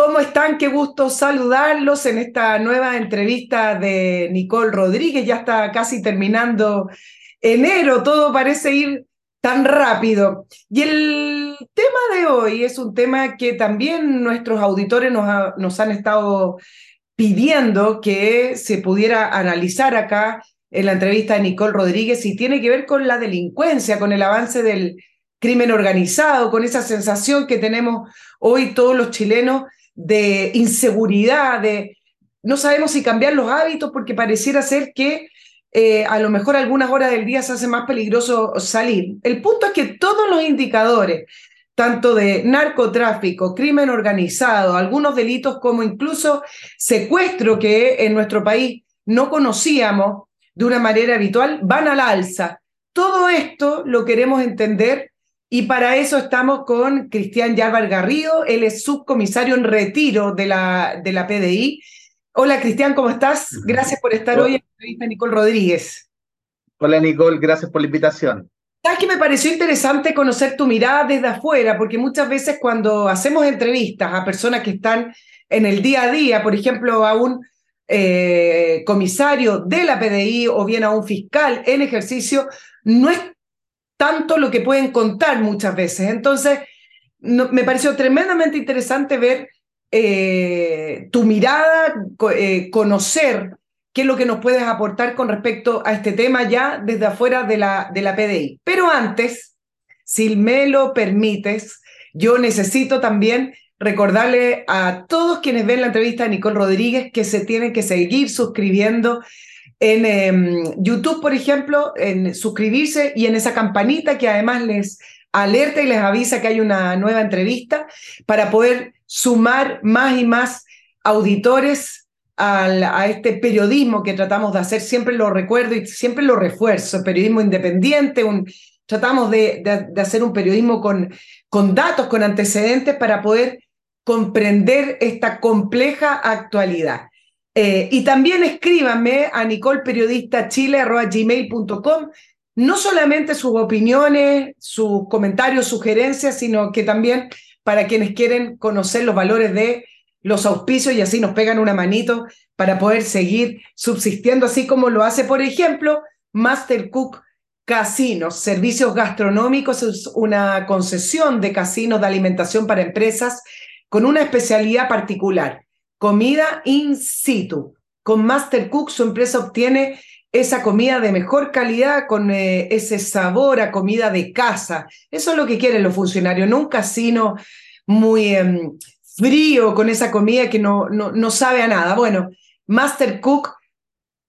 ¿Cómo están? Qué gusto saludarlos en esta nueva entrevista de Nicole Rodríguez. Ya está casi terminando enero, todo parece ir tan rápido. Y el tema de hoy es un tema que también nuestros auditores nos, han estado pidiendo que se pudiera analizar acá en la entrevista de Nicole Rodríguez y tiene que ver con la delincuencia, con el avance del crimen organizado, con esa sensación que tenemos hoy todos los chilenos de inseguridad, de no sabemos si cambiar los hábitos porque pareciera ser que eh, a lo mejor algunas horas del día se hace más peligroso salir. El punto es que todos los indicadores, tanto de narcotráfico, crimen organizado, algunos delitos como incluso secuestro que en nuestro país no conocíamos de una manera habitual, van al alza. Todo esto lo queremos entender y para eso estamos con Cristian Yarbar Garrido, él es subcomisario en retiro de la, de la PDI. Hola Cristian, ¿cómo estás? Gracias por estar hoy en la entrevista Nicole Rodríguez. Hola Nicole, gracias por la invitación. Sabes que me pareció interesante conocer tu mirada desde afuera, porque muchas veces cuando hacemos entrevistas a personas que están en el día a día, por ejemplo, a un eh, comisario de la PDI o bien a un fiscal en ejercicio, no es tanto lo que pueden contar muchas veces. Entonces, me pareció tremendamente interesante ver eh, tu mirada, eh, conocer qué es lo que nos puedes aportar con respecto a este tema ya desde afuera de la, de la PDI. Pero antes, si me lo permites, yo necesito también recordarle a todos quienes ven la entrevista de Nicole Rodríguez que se tienen que seguir suscribiendo en em, YouTube, por ejemplo, en suscribirse y en esa campanita que además les alerta y les avisa que hay una nueva entrevista para poder sumar más y más auditores a este periodismo que tratamos de hacer. Siempre lo recuerdo y siempre lo refuerzo, periodismo independiente, un, tratamos de, de, hacer un periodismo con, con datos, con antecedentes para poder comprender esta compleja actualidad. Eh, y también escríbanme a nicolperiodistachile.gmail.com no solamente sus opiniones, sus comentarios, sugerencias, sino que también para quienes quieren conocer los valores de los auspicios y así nos pegan una manito para poder seguir subsistiendo, así como lo hace, por ejemplo, Master Cook Casinos, servicios gastronómicos, es una concesión de casinos de alimentación para empresas con una especialidad particular comida in situ. Con Master Cook su empresa obtiene esa comida de mejor calidad con eh, ese sabor a comida de casa. Eso es lo que quieren los funcionarios, no un casino muy em, frío con esa comida que no, no, no sabe a nada. Bueno, Master Cook,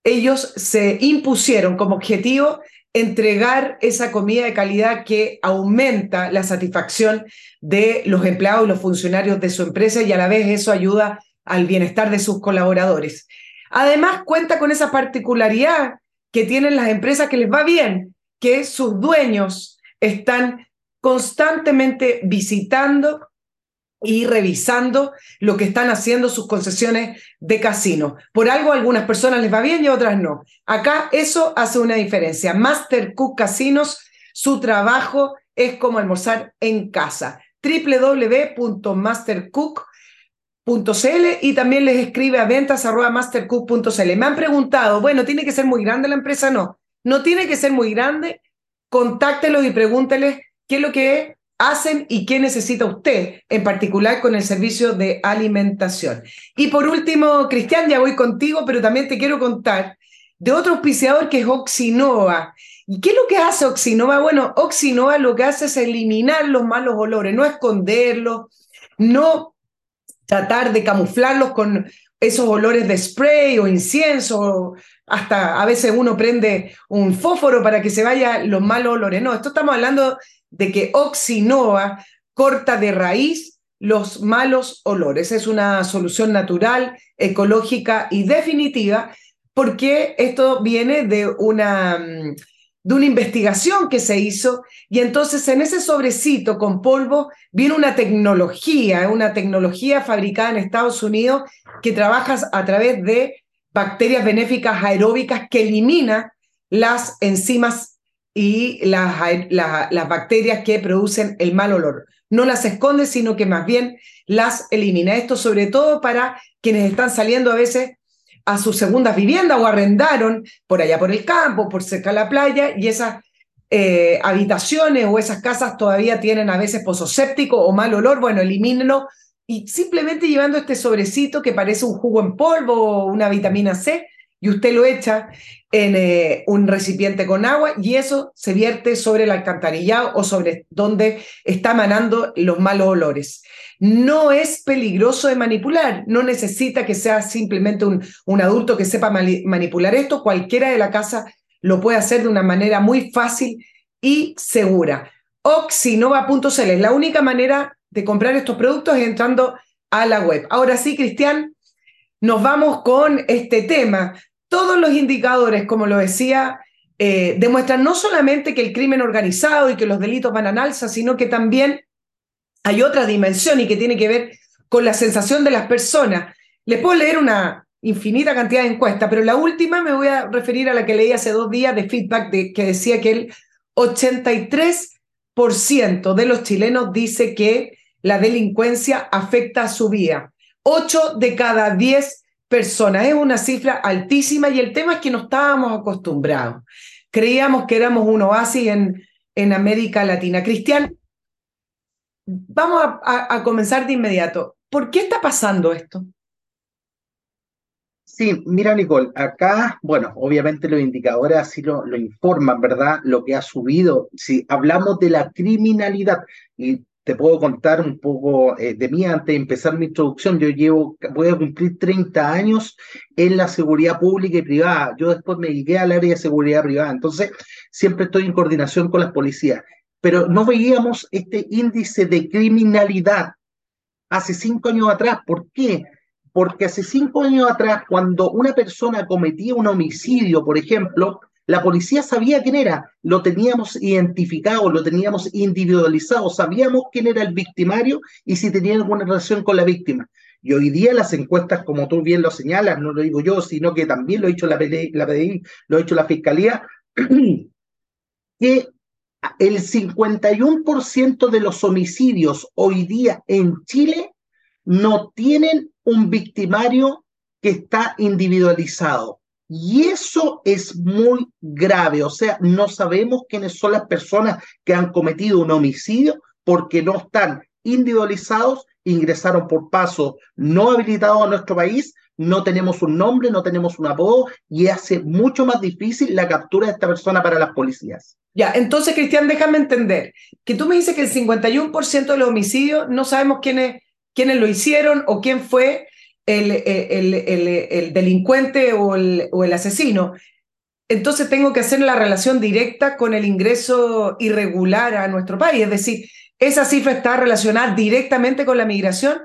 ellos se impusieron como objetivo entregar esa comida de calidad que aumenta la satisfacción de los empleados y los funcionarios de su empresa y a la vez eso ayuda al bienestar de sus colaboradores. Además, cuenta con esa particularidad que tienen las empresas que les va bien, que sus dueños están constantemente visitando y revisando lo que están haciendo sus concesiones de casino. Por algo a algunas personas les va bien y a otras no. Acá eso hace una diferencia. Master Cook Casinos, su trabajo es como almorzar en casa. Y también les escribe a ventas mastercook.cl. Me han preguntado, bueno, ¿tiene que ser muy grande la empresa? No, no tiene que ser muy grande. Contáctelos y pregúnteles qué es lo que hacen y qué necesita usted, en particular con el servicio de alimentación. Y por último, Cristian, ya voy contigo, pero también te quiero contar de otro auspiciador que es Oxinova. ¿Y qué es lo que hace Oxinova? Bueno, Oxinova lo que hace es eliminar los malos olores, no esconderlos, no tratar de camuflarlos con esos olores de spray o incienso, hasta a veces uno prende un fósforo para que se vayan los malos olores. No, esto estamos hablando de que Oxinova corta de raíz los malos olores. Es una solución natural, ecológica y definitiva, porque esto viene de una mm, de una investigación que se hizo y entonces en ese sobrecito con polvo viene una tecnología, una tecnología fabricada en Estados Unidos que trabaja a través de bacterias benéficas aeróbicas que elimina las enzimas y las, las bacterias que producen el mal olor. No las esconde, sino que más bien las elimina. Esto sobre todo para quienes están saliendo a veces a sus segundas viviendas o arrendaron por allá por el campo, por cerca de la playa, y esas eh, habitaciones o esas casas todavía tienen a veces pozo séptico o mal olor, bueno, elimínenlo. Y simplemente llevando este sobrecito que parece un jugo en polvo o una vitamina C, y usted lo echa en eh, un recipiente con agua y eso se vierte sobre el alcantarillado o sobre donde está emanando los malos olores. No es peligroso de manipular, no necesita que sea simplemente un, un adulto que sepa manipular esto, cualquiera de la casa lo puede hacer de una manera muy fácil y segura. Oxinova.cl es la única manera de comprar estos productos es entrando a la web. Ahora sí, Cristian, nos vamos con este tema todos los indicadores, como lo decía, eh, demuestran no solamente que el crimen organizado y que los delitos van a alza, sino que también hay otra dimensión y que tiene que ver con la sensación de las personas. Les puedo leer una infinita cantidad de encuestas, pero la última me voy a referir a la que leí hace dos días de feedback que decía que el 83% de los chilenos dice que la delincuencia afecta a su vida. 8 de cada 10 personas. Es una cifra altísima y el tema es que no estábamos acostumbrados. Creíamos que éramos un oasis en, en América Latina. Cristian, vamos a, comenzar de inmediato. ¿Por qué está pasando esto? Sí, mira Nicole, acá, bueno, obviamente los indicadores así lo, lo informan, ¿verdad? Lo que ha subido. Si hablamos de la criminalidad, te puedo contar un poco eh, de mí antes de empezar mi introducción. Yo llevo, voy a cumplir 30 años en la seguridad pública y privada. Yo después me dediqué al área de seguridad privada. Entonces, siempre estoy en coordinación con las policías. Pero no veíamos este índice de criminalidad hace cinco años atrás. ¿Por qué? Porque hace cinco años atrás, cuando una persona cometía un homicidio, por ejemplo, la policía sabía quién era, lo teníamos identificado, lo teníamos individualizado, sabíamos quién era el victimario y si tenía alguna relación con la víctima. Y hoy día las encuestas, como tú bien lo señalas, no lo digo yo, sino que también lo ha hecho la PDI, la lo ha hecho la Fiscalía, que el 51% de los homicidios hoy día en Chile no tienen un victimario que está individualizado. Y eso es muy grave, o sea, no sabemos quiénes son las personas que han cometido un homicidio porque no están individualizados, ingresaron por paso no habilitado a nuestro país, no tenemos un nombre, no tenemos un apodo y hace mucho más difícil la captura de esta persona para las policías. Ya, entonces, Cristian, déjame entender que tú me dices que el 51% de los homicidios no sabemos quiénes, quiénes lo hicieron o quién fue el, el, delincuente o, o el asesino. Entonces tengo que hacer la relación directa con el ingreso irregular a nuestro país. Es decir, ¿esa cifra está relacionada directamente con la migración?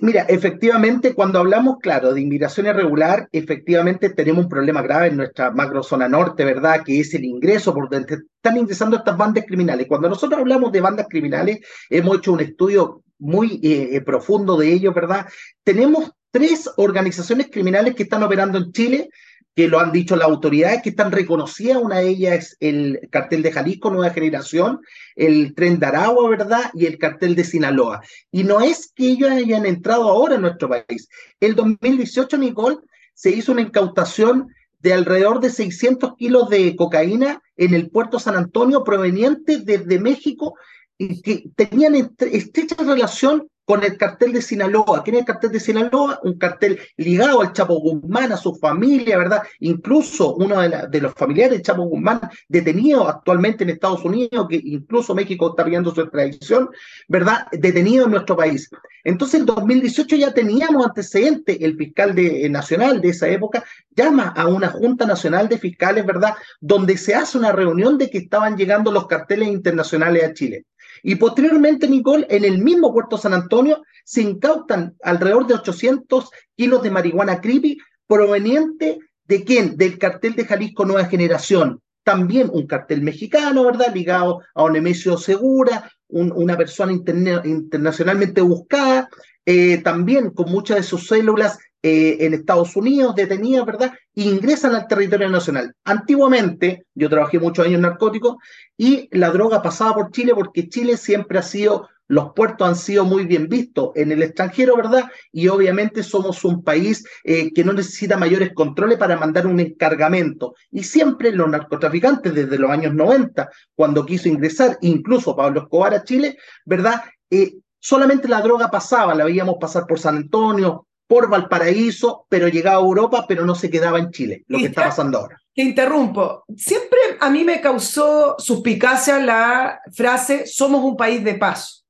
mira, efectivamente, cuando hablamos, claro, de inmigración irregular, efectivamente tenemos un problema grave en nuestra macrozona norte, ¿verdad? Que es el ingreso por donde están ingresando estas bandas criminales. Cuando nosotros hablamos de bandas criminales, hemos hecho un estudio muy eh, eh, profundo de ello, ¿verdad? Tenemos tres organizaciones criminales que están operando en Chile, que lo han dicho las autoridades, que están reconocidas. Una de ellas es el cartel de Jalisco, Nueva Generación, el tren de Aragua, ¿verdad? Y el cartel de Sinaloa. Y no es que ellos hayan entrado ahora en nuestro país. El 2018, Nicole, se hizo una incautación de alrededor de 600 kilos de cocaína en el puerto San Antonio proveniente desde México y que tenían estrecha relación con el cartel de Sinaloa. ¿Quién es el cartel de Sinaloa? Un cartel ligado al Chapo Guzmán, a su familia, ¿verdad? Incluso uno de, los familiares del Chapo Guzmán detenido actualmente en Estados Unidos, que incluso México está viendo su extradición, ¿verdad? Detenido en nuestro país. Entonces, en 2018 ya teníamos antecedentes, el fiscal de, eh, nacional de esa época llama a una Junta Nacional de Fiscales, ¿verdad? Donde se hace una reunión de que estaban llegando los carteles internacionales a Chile. Y posteriormente, Nicole, en el mismo puerto San Antonio se incautan alrededor de 800 kilos de marihuana creepy proveniente de quién? Del cartel de Jalisco Nueva Generación. También un cartel mexicano, ¿verdad? Ligado a Onemesio Segura, una persona internacionalmente buscada, eh, también con muchas de sus células eh, en Estados Unidos, detenidas, ¿verdad? ingresan al territorio nacional. Antiguamente, yo trabajé muchos años en narcóticos y la droga pasaba por Chile porque Chile siempre ha sido los puertos han sido muy bien vistos en el extranjero, ¿verdad? Y obviamente somos un país eh, que no necesita mayores controles para mandar un encargamento. Y siempre los narcotraficantes, desde los años 90, cuando quiso ingresar, incluso Pablo Escobar a Chile, ¿verdad? Eh, solamente la droga pasaba, la veíamos pasar por San Antonio, por Valparaíso, pero llegaba a Europa, pero no se quedaba en Chile, lo que está pasando ahora. Te interrumpo. Siempre a mí me causó suspicacia la frase somos un país de paso,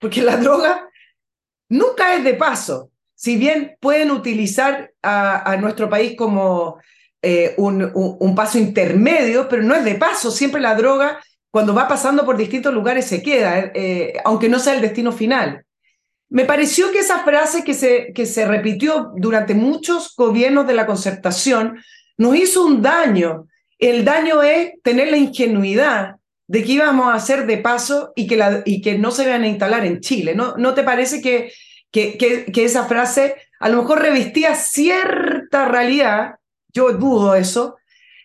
porque la droga nunca es de paso. Si bien pueden utilizar a, nuestro país como eh, un, paso intermedio, pero no es de paso. Siempre la droga, cuando va pasando por distintos lugares, se queda, eh, aunque no sea el destino final. Me pareció que esa frase que se, que se repitió durante muchos gobiernos de la concertación nos hizo un daño. El daño es tener la ingenuidad de que íbamos a hacer de paso y que, y que no se iban a instalar en Chile. ¿No, ¿No te parece que, que, que, esa frase a lo mejor revestía cierta realidad? Yo dudo eso,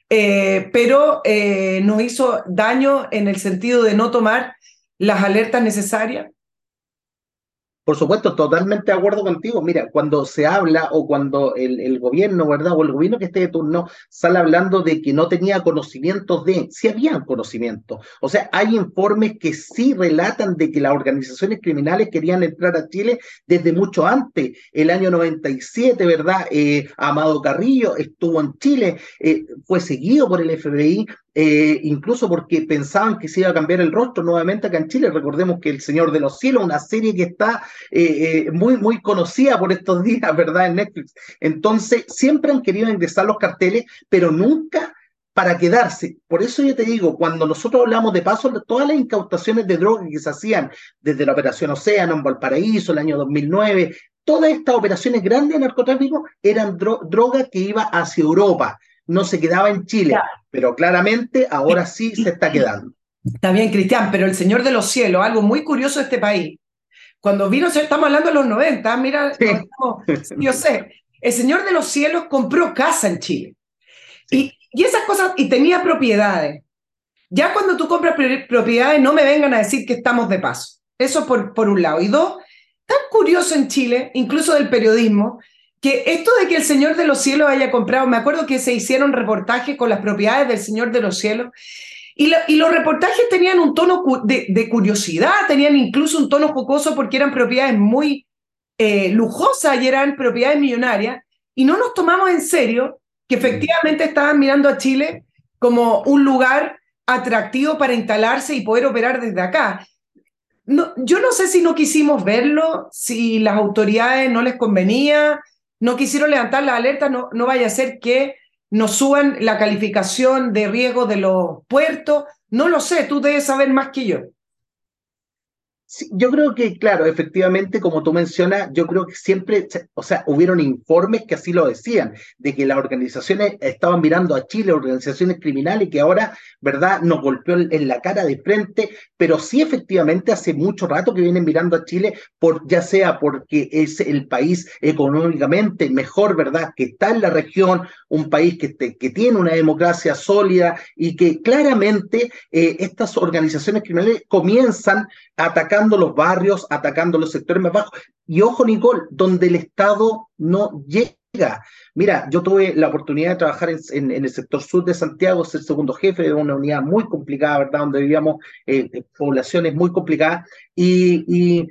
eh, pero eh, nos hizo daño en el sentido de no tomar las alertas necesarias. Por supuesto, totalmente de acuerdo contigo. Mira, cuando se habla o cuando el, gobierno, ¿verdad? O el gobierno que esté de turno sale hablando de que no tenía conocimientos de, sí habían conocimiento. O sea, hay informes que sí relatan de que las organizaciones criminales querían entrar a Chile desde mucho antes. El año 97, ¿verdad? Eh, Amado Carrillo estuvo en Chile, eh, fue seguido por el FBI, eh, incluso porque pensaban que se iba a cambiar el rostro nuevamente acá en Chile. Recordemos que El Señor de los Cielos, una serie que está eh, eh, muy, muy conocida por estos días, ¿verdad? En Netflix. Entonces, siempre han querido ingresar los carteles, pero nunca para quedarse. Por eso yo te digo, cuando nosotros hablamos de paso, todas las incautaciones de drogas que se hacían desde la Operación Océano en Valparaíso, el año 2009, todas estas operaciones grandes de narcotráfico eran drogas que iba hacia Europa no se quedaba en Chile, pero claramente ahora sí se está quedando. Está bien, Cristian, pero el Señor de los Cielos, algo muy curioso de este país, cuando vino, estamos hablando de los 90, mira, yo sé, el Señor de los Cielos compró casa en Chile. Y, y esas cosas, y tenía propiedades. Ya cuando tú compras propiedades, no me vengan a decir que estamos de paso. Eso por, por un lado. Y dos, tan curioso en Chile, incluso del periodismo, que esto de que el Señor de los Cielos haya comprado, me acuerdo que se hicieron reportajes con las propiedades del Señor de los Cielos, y, y los reportajes tenían un tono de, curiosidad, tenían incluso un tono jocoso porque eran propiedades muy eh, lujosas y eran propiedades millonarias, y no nos tomamos en serio que efectivamente estaban mirando a Chile como un lugar atractivo para instalarse y poder operar desde acá. No, yo no sé si no quisimos verlo, si las autoridades no les convenía, no quisieron levantar la alerta, no, no vaya a ser que nos suban la calificación de riesgo de los puertos. No lo sé, tú debes saber más que yo yo creo que, claro, efectivamente, como tú mencionas, yo creo que siempre, o sea, hubieron informes que así lo decían, de que las organizaciones estaban mirando a Chile, organizaciones criminales, que ahora, ¿verdad?, nos golpeó en la cara de frente, pero sí, efectivamente, hace mucho rato que vienen mirando a Chile, por, ya sea porque es el país económicamente mejor, ¿verdad?, que está en la región, un país que, que tiene una democracia sólida y que claramente eh, estas organizaciones criminales comienzan atacando los barrios, atacando los sectores más bajos. Y ojo, Nicole, donde el Estado no llega. Mira, yo tuve la oportunidad de trabajar en, el sector sur de Santiago, ser segundo jefe de una unidad muy complicada, ¿verdad? Donde vivíamos eh, eh, poblaciones muy complicadas. Y, y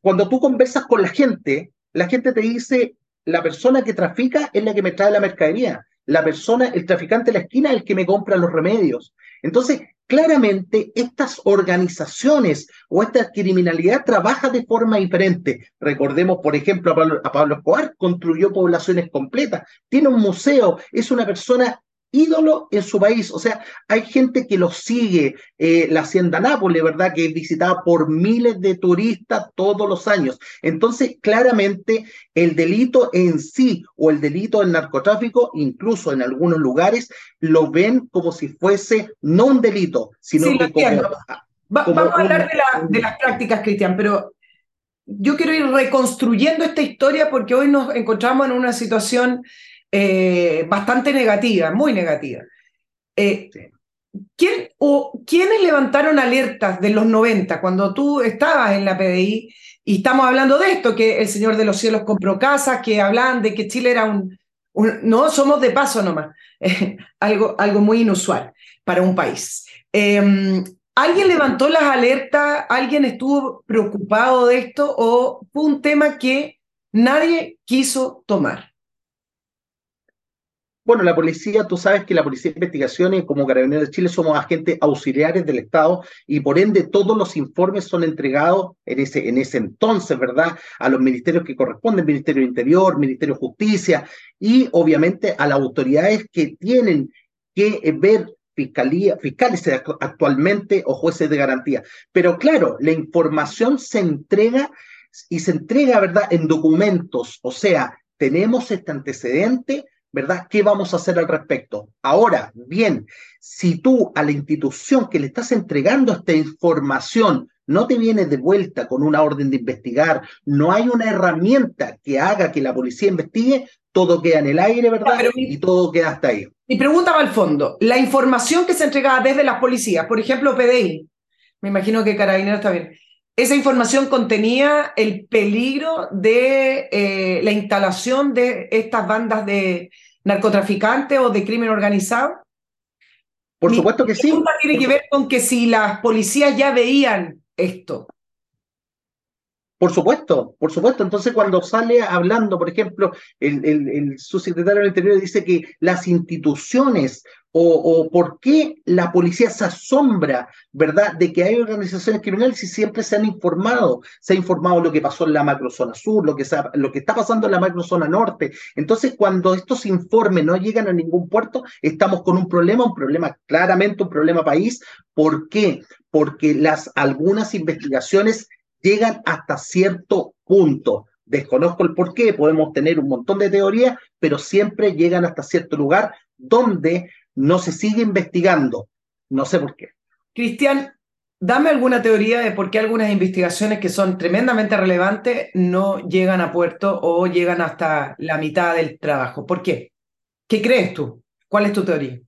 cuando tú conversas con la gente, la gente te dice, la persona que trafica es la que me trae la mercadería. La persona, el traficante de la esquina es el que me compra los remedios. Entonces, claramente estas organizaciones o esta criminalidad trabaja de forma diferente. Recordemos, por ejemplo, a Pablo, a Pablo Escobar, construyó poblaciones completas, tiene un museo, es una persona ídolo en su país. O sea, hay gente que lo sigue. Eh, la Hacienda Nápoles, ¿verdad? Que es visitada por miles de turistas todos los años. Entonces, claramente, el delito en sí o el delito del narcotráfico, incluso en algunos lugares, lo ven como si fuese no un delito, sino que como, Vamos a hablar de, de las prácticas, Cristian, pero yo quiero ir reconstruyendo esta historia porque hoy nos encontramos en una situación eh, bastante negativa, muy negativa. Eh, ¿quién, o, ¿quiénes levantaron alertas de los 90 cuando tú estabas en la PDI? Y estamos hablando de esto, que el Señor de los Cielos compró casas, que hablan de que Chile era un... no, somos de paso nomás, algo, algo muy inusual para un país. Em, ¿Alguien levantó las alertas? ¿Alguien estuvo preocupado de esto? ¿O fue un tema que nadie quiso tomar? Bueno, la policía, tú sabes que la Policía de Investigaciones, como Carabineros de Chile, somos agentes auxiliares del Estado y por ende todos los informes son entregados en ese, en ese entonces, ¿verdad? A los ministerios que corresponden, Ministerio de Interior, Ministerio de Justicia y obviamente a las autoridades que tienen que ver fiscalía, fiscales actualmente o jueces de garantía. Pero claro, la información se entrega y se entrega, ¿verdad?, en documentos. O sea, tenemos este antecedente ¿verdad? ¿Qué vamos a hacer al respecto? Ahora, bien, si tú a la institución que le estás entregando esta información no te viene de vuelta con una orden de investigar, no hay una herramienta que haga que la policía investigue, todo queda en el aire, ¿verdad? y todo queda hasta ahí. Mi pregunta va al fondo. La información que se entregaba desde las policías, por ejemplo, PDI, me imagino que Carabinero está bien, esa información contenía el peligro de eh, la instalación de estas bandas de narcotraficantes o de crimen organizado? Por supuesto que sí. tiene que ver con que si las policías ya veían esto, por supuesto, por supuesto. Entonces, cuando sale hablando, por ejemplo, el, el, subsecretario del Interior dice que las instituciones o, por qué la policía se asombra, ¿verdad?, de que hay organizaciones criminales y siempre se han informado. Se ha informado lo que pasó en la macrozona sur, lo que, lo que está pasando en la macrozona norte. Entonces, cuando estos informes no llegan a ningún puerto, estamos con un problema, un problema claramente, un problema país. ¿Por qué? Porque las algunas investigaciones llegan hasta cierto punto. Desconozco el por qué, podemos tener un montón de teorías, pero siempre llegan hasta cierto lugar donde no se sigue investigando. No sé por qué. Cristian, dame alguna teoría de por qué algunas investigaciones que son tremendamente relevantes no llegan a puerto o llegan hasta la mitad del trabajo. ¿Por qué? ¿Qué crees tú? ¿Cuál es tu teoría?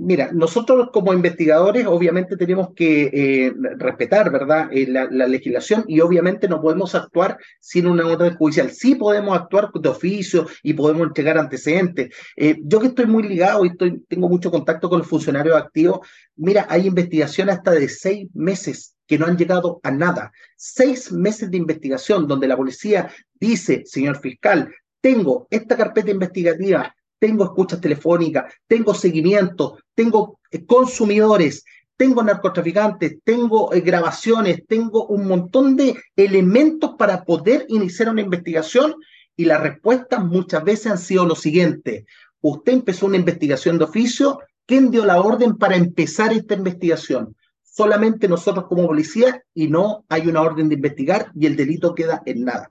Mira, nosotros como investigadores obviamente tenemos que eh, respetar, ¿verdad?, eh, la, legislación y obviamente no podemos actuar sin una orden judicial. Sí podemos actuar de oficio y podemos entregar antecedentes. Eh, yo que estoy muy ligado y estoy, tengo mucho contacto con los funcionarios activos, mira, hay investigación hasta de seis meses que no han llegado a nada. Seis meses de investigación donde la policía dice, señor fiscal, tengo esta carpeta investigativa tengo escuchas telefónicas, tengo seguimiento, tengo eh, consumidores, tengo narcotraficantes, tengo eh, grabaciones, tengo un montón de elementos para poder iniciar una investigación y las respuestas muchas veces han sido lo siguiente. Usted empezó una investigación de oficio, ¿quién dio la orden para empezar esta investigación? Solamente nosotros como policía y no hay una orden de investigar y el delito queda en nada.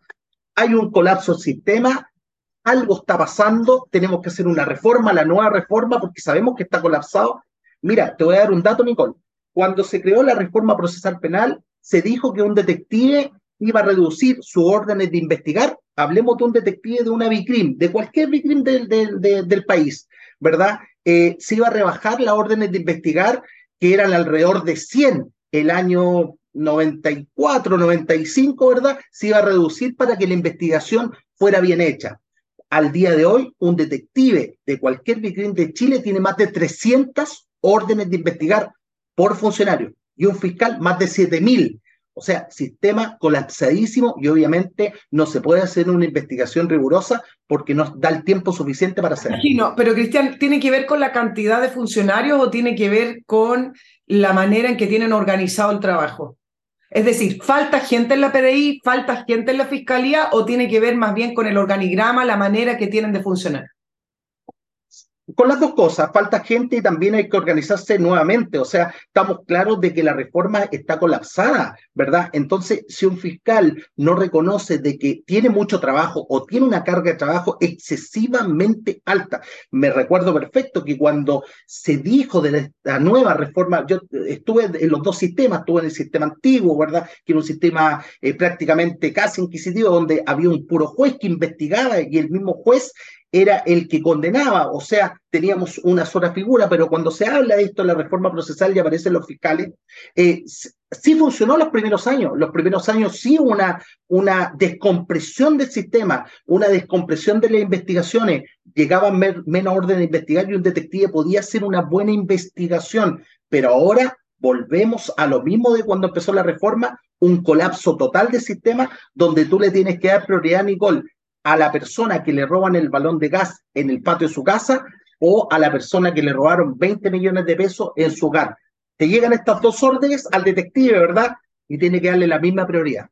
Hay un colapso del sistema, algo está pasando, tenemos que hacer una reforma, la nueva reforma, porque sabemos que está colapsado. Mira, te voy a dar un dato, Nicole. Cuando se creó la reforma procesal penal, se dijo que un detective iba a reducir sus órdenes de investigar. Hablemos de un detective de una vicrim, de cualquier vicrim del, del, país, ¿verdad? Eh, se iba a rebajar las órdenes de investigar, que eran alrededor de 100 el año 94, 95, ¿verdad? Se iba a reducir para que la investigación fuera bien hecha al día de hoy, un detective de cualquier vicrim de Chile tiene más de 300 órdenes de investigar por funcionario y un fiscal más de 7000. O sea, sistema colapsadísimo y obviamente no se puede hacer una investigación rigurosa porque no da el tiempo suficiente para hacerlo. No, pero Cristian, ¿tiene que ver con la cantidad de funcionarios o tiene que ver con la manera en que tienen organizado el trabajo? Es decir, ¿falta gente en la PDI, falta gente en la Fiscalía o tiene que ver más bien con el organigrama, la manera que tienen de funcionar? Con las dos cosas, falta gente y también hay que organizarse nuevamente. O sea, estamos claros de que la reforma está colapsada, ¿verdad? Entonces, si un fiscal no reconoce de que tiene mucho trabajo o tiene una carga de trabajo excesivamente alta, me recuerdo perfecto que cuando se dijo de la nueva reforma, yo estuve en los dos sistemas, estuve en el sistema antiguo, ¿verdad? Que era un sistema eh, prácticamente casi inquisitivo, donde había un puro juez que investigaba y el mismo juez era el que condenaba, o sea, teníamos una sola figura, pero cuando se habla de esto, la reforma procesal y aparecen los fiscales, eh, sí funcionó los primeros años. Los primeros años sí una, una descompresión del sistema, una descompresión de las investigaciones. Llegaban menos orden de investigar y un detective podía hacer una buena investigación, pero ahora volvemos a lo mismo de cuando empezó la reforma, un colapso total del sistema donde tú le tienes que dar prioridad, Nicole, a la persona que le roban el balón de gas en el patio de su casa o a la persona que le robaron 20 millones de pesos en su hogar. Te llegan estas dos órdenes al detective, ¿verdad? Y tiene que darle la misma prioridad.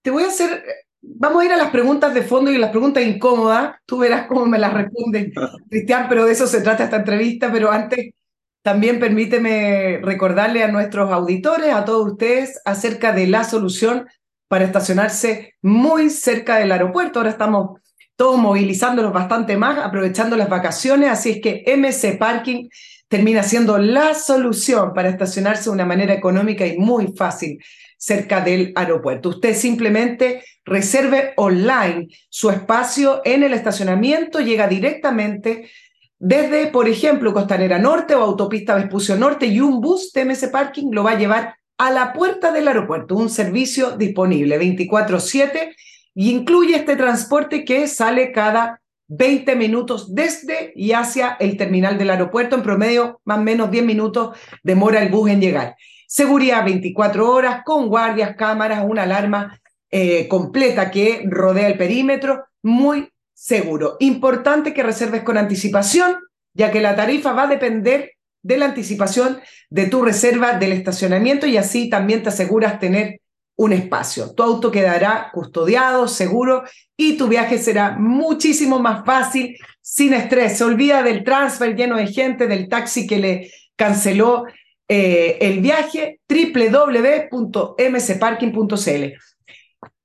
Te voy a hacer, vamos a ir a las preguntas de fondo y las preguntas incómodas. Tú verás cómo me las responden, Cristian, pero de eso se trata esta entrevista. Pero antes, también permíteme recordarle a nuestros auditores, a todos ustedes, acerca de la solución para estacionarse muy cerca del aeropuerto. Ahora estamos todos movilizándonos bastante más, aprovechando las vacaciones, así es que MC Parking termina siendo la solución para estacionarse de una manera económica y muy fácil cerca del aeropuerto. Usted simplemente reserve online su espacio en el estacionamiento, llega directamente desde, por ejemplo, Costanera Norte o Autopista Vespucio Norte y un bus de MC Parking lo va a llevar a la puerta del aeropuerto, un servicio disponible 24/7 y incluye este transporte que sale cada 20 minutos desde y hacia el terminal del aeropuerto, en promedio más o menos 10 minutos demora el bus en llegar. Seguridad 24 horas con guardias, cámaras, una alarma eh, completa que rodea el perímetro, muy seguro. Importante que reserves con anticipación, ya que la tarifa va a depender de la anticipación de tu reserva del estacionamiento y así también te aseguras tener un espacio. Tu auto quedará custodiado, seguro y tu viaje será muchísimo más fácil, sin estrés. Se olvida del transfer lleno de gente, del taxi que le canceló eh, el viaje, www.mcparking.cl.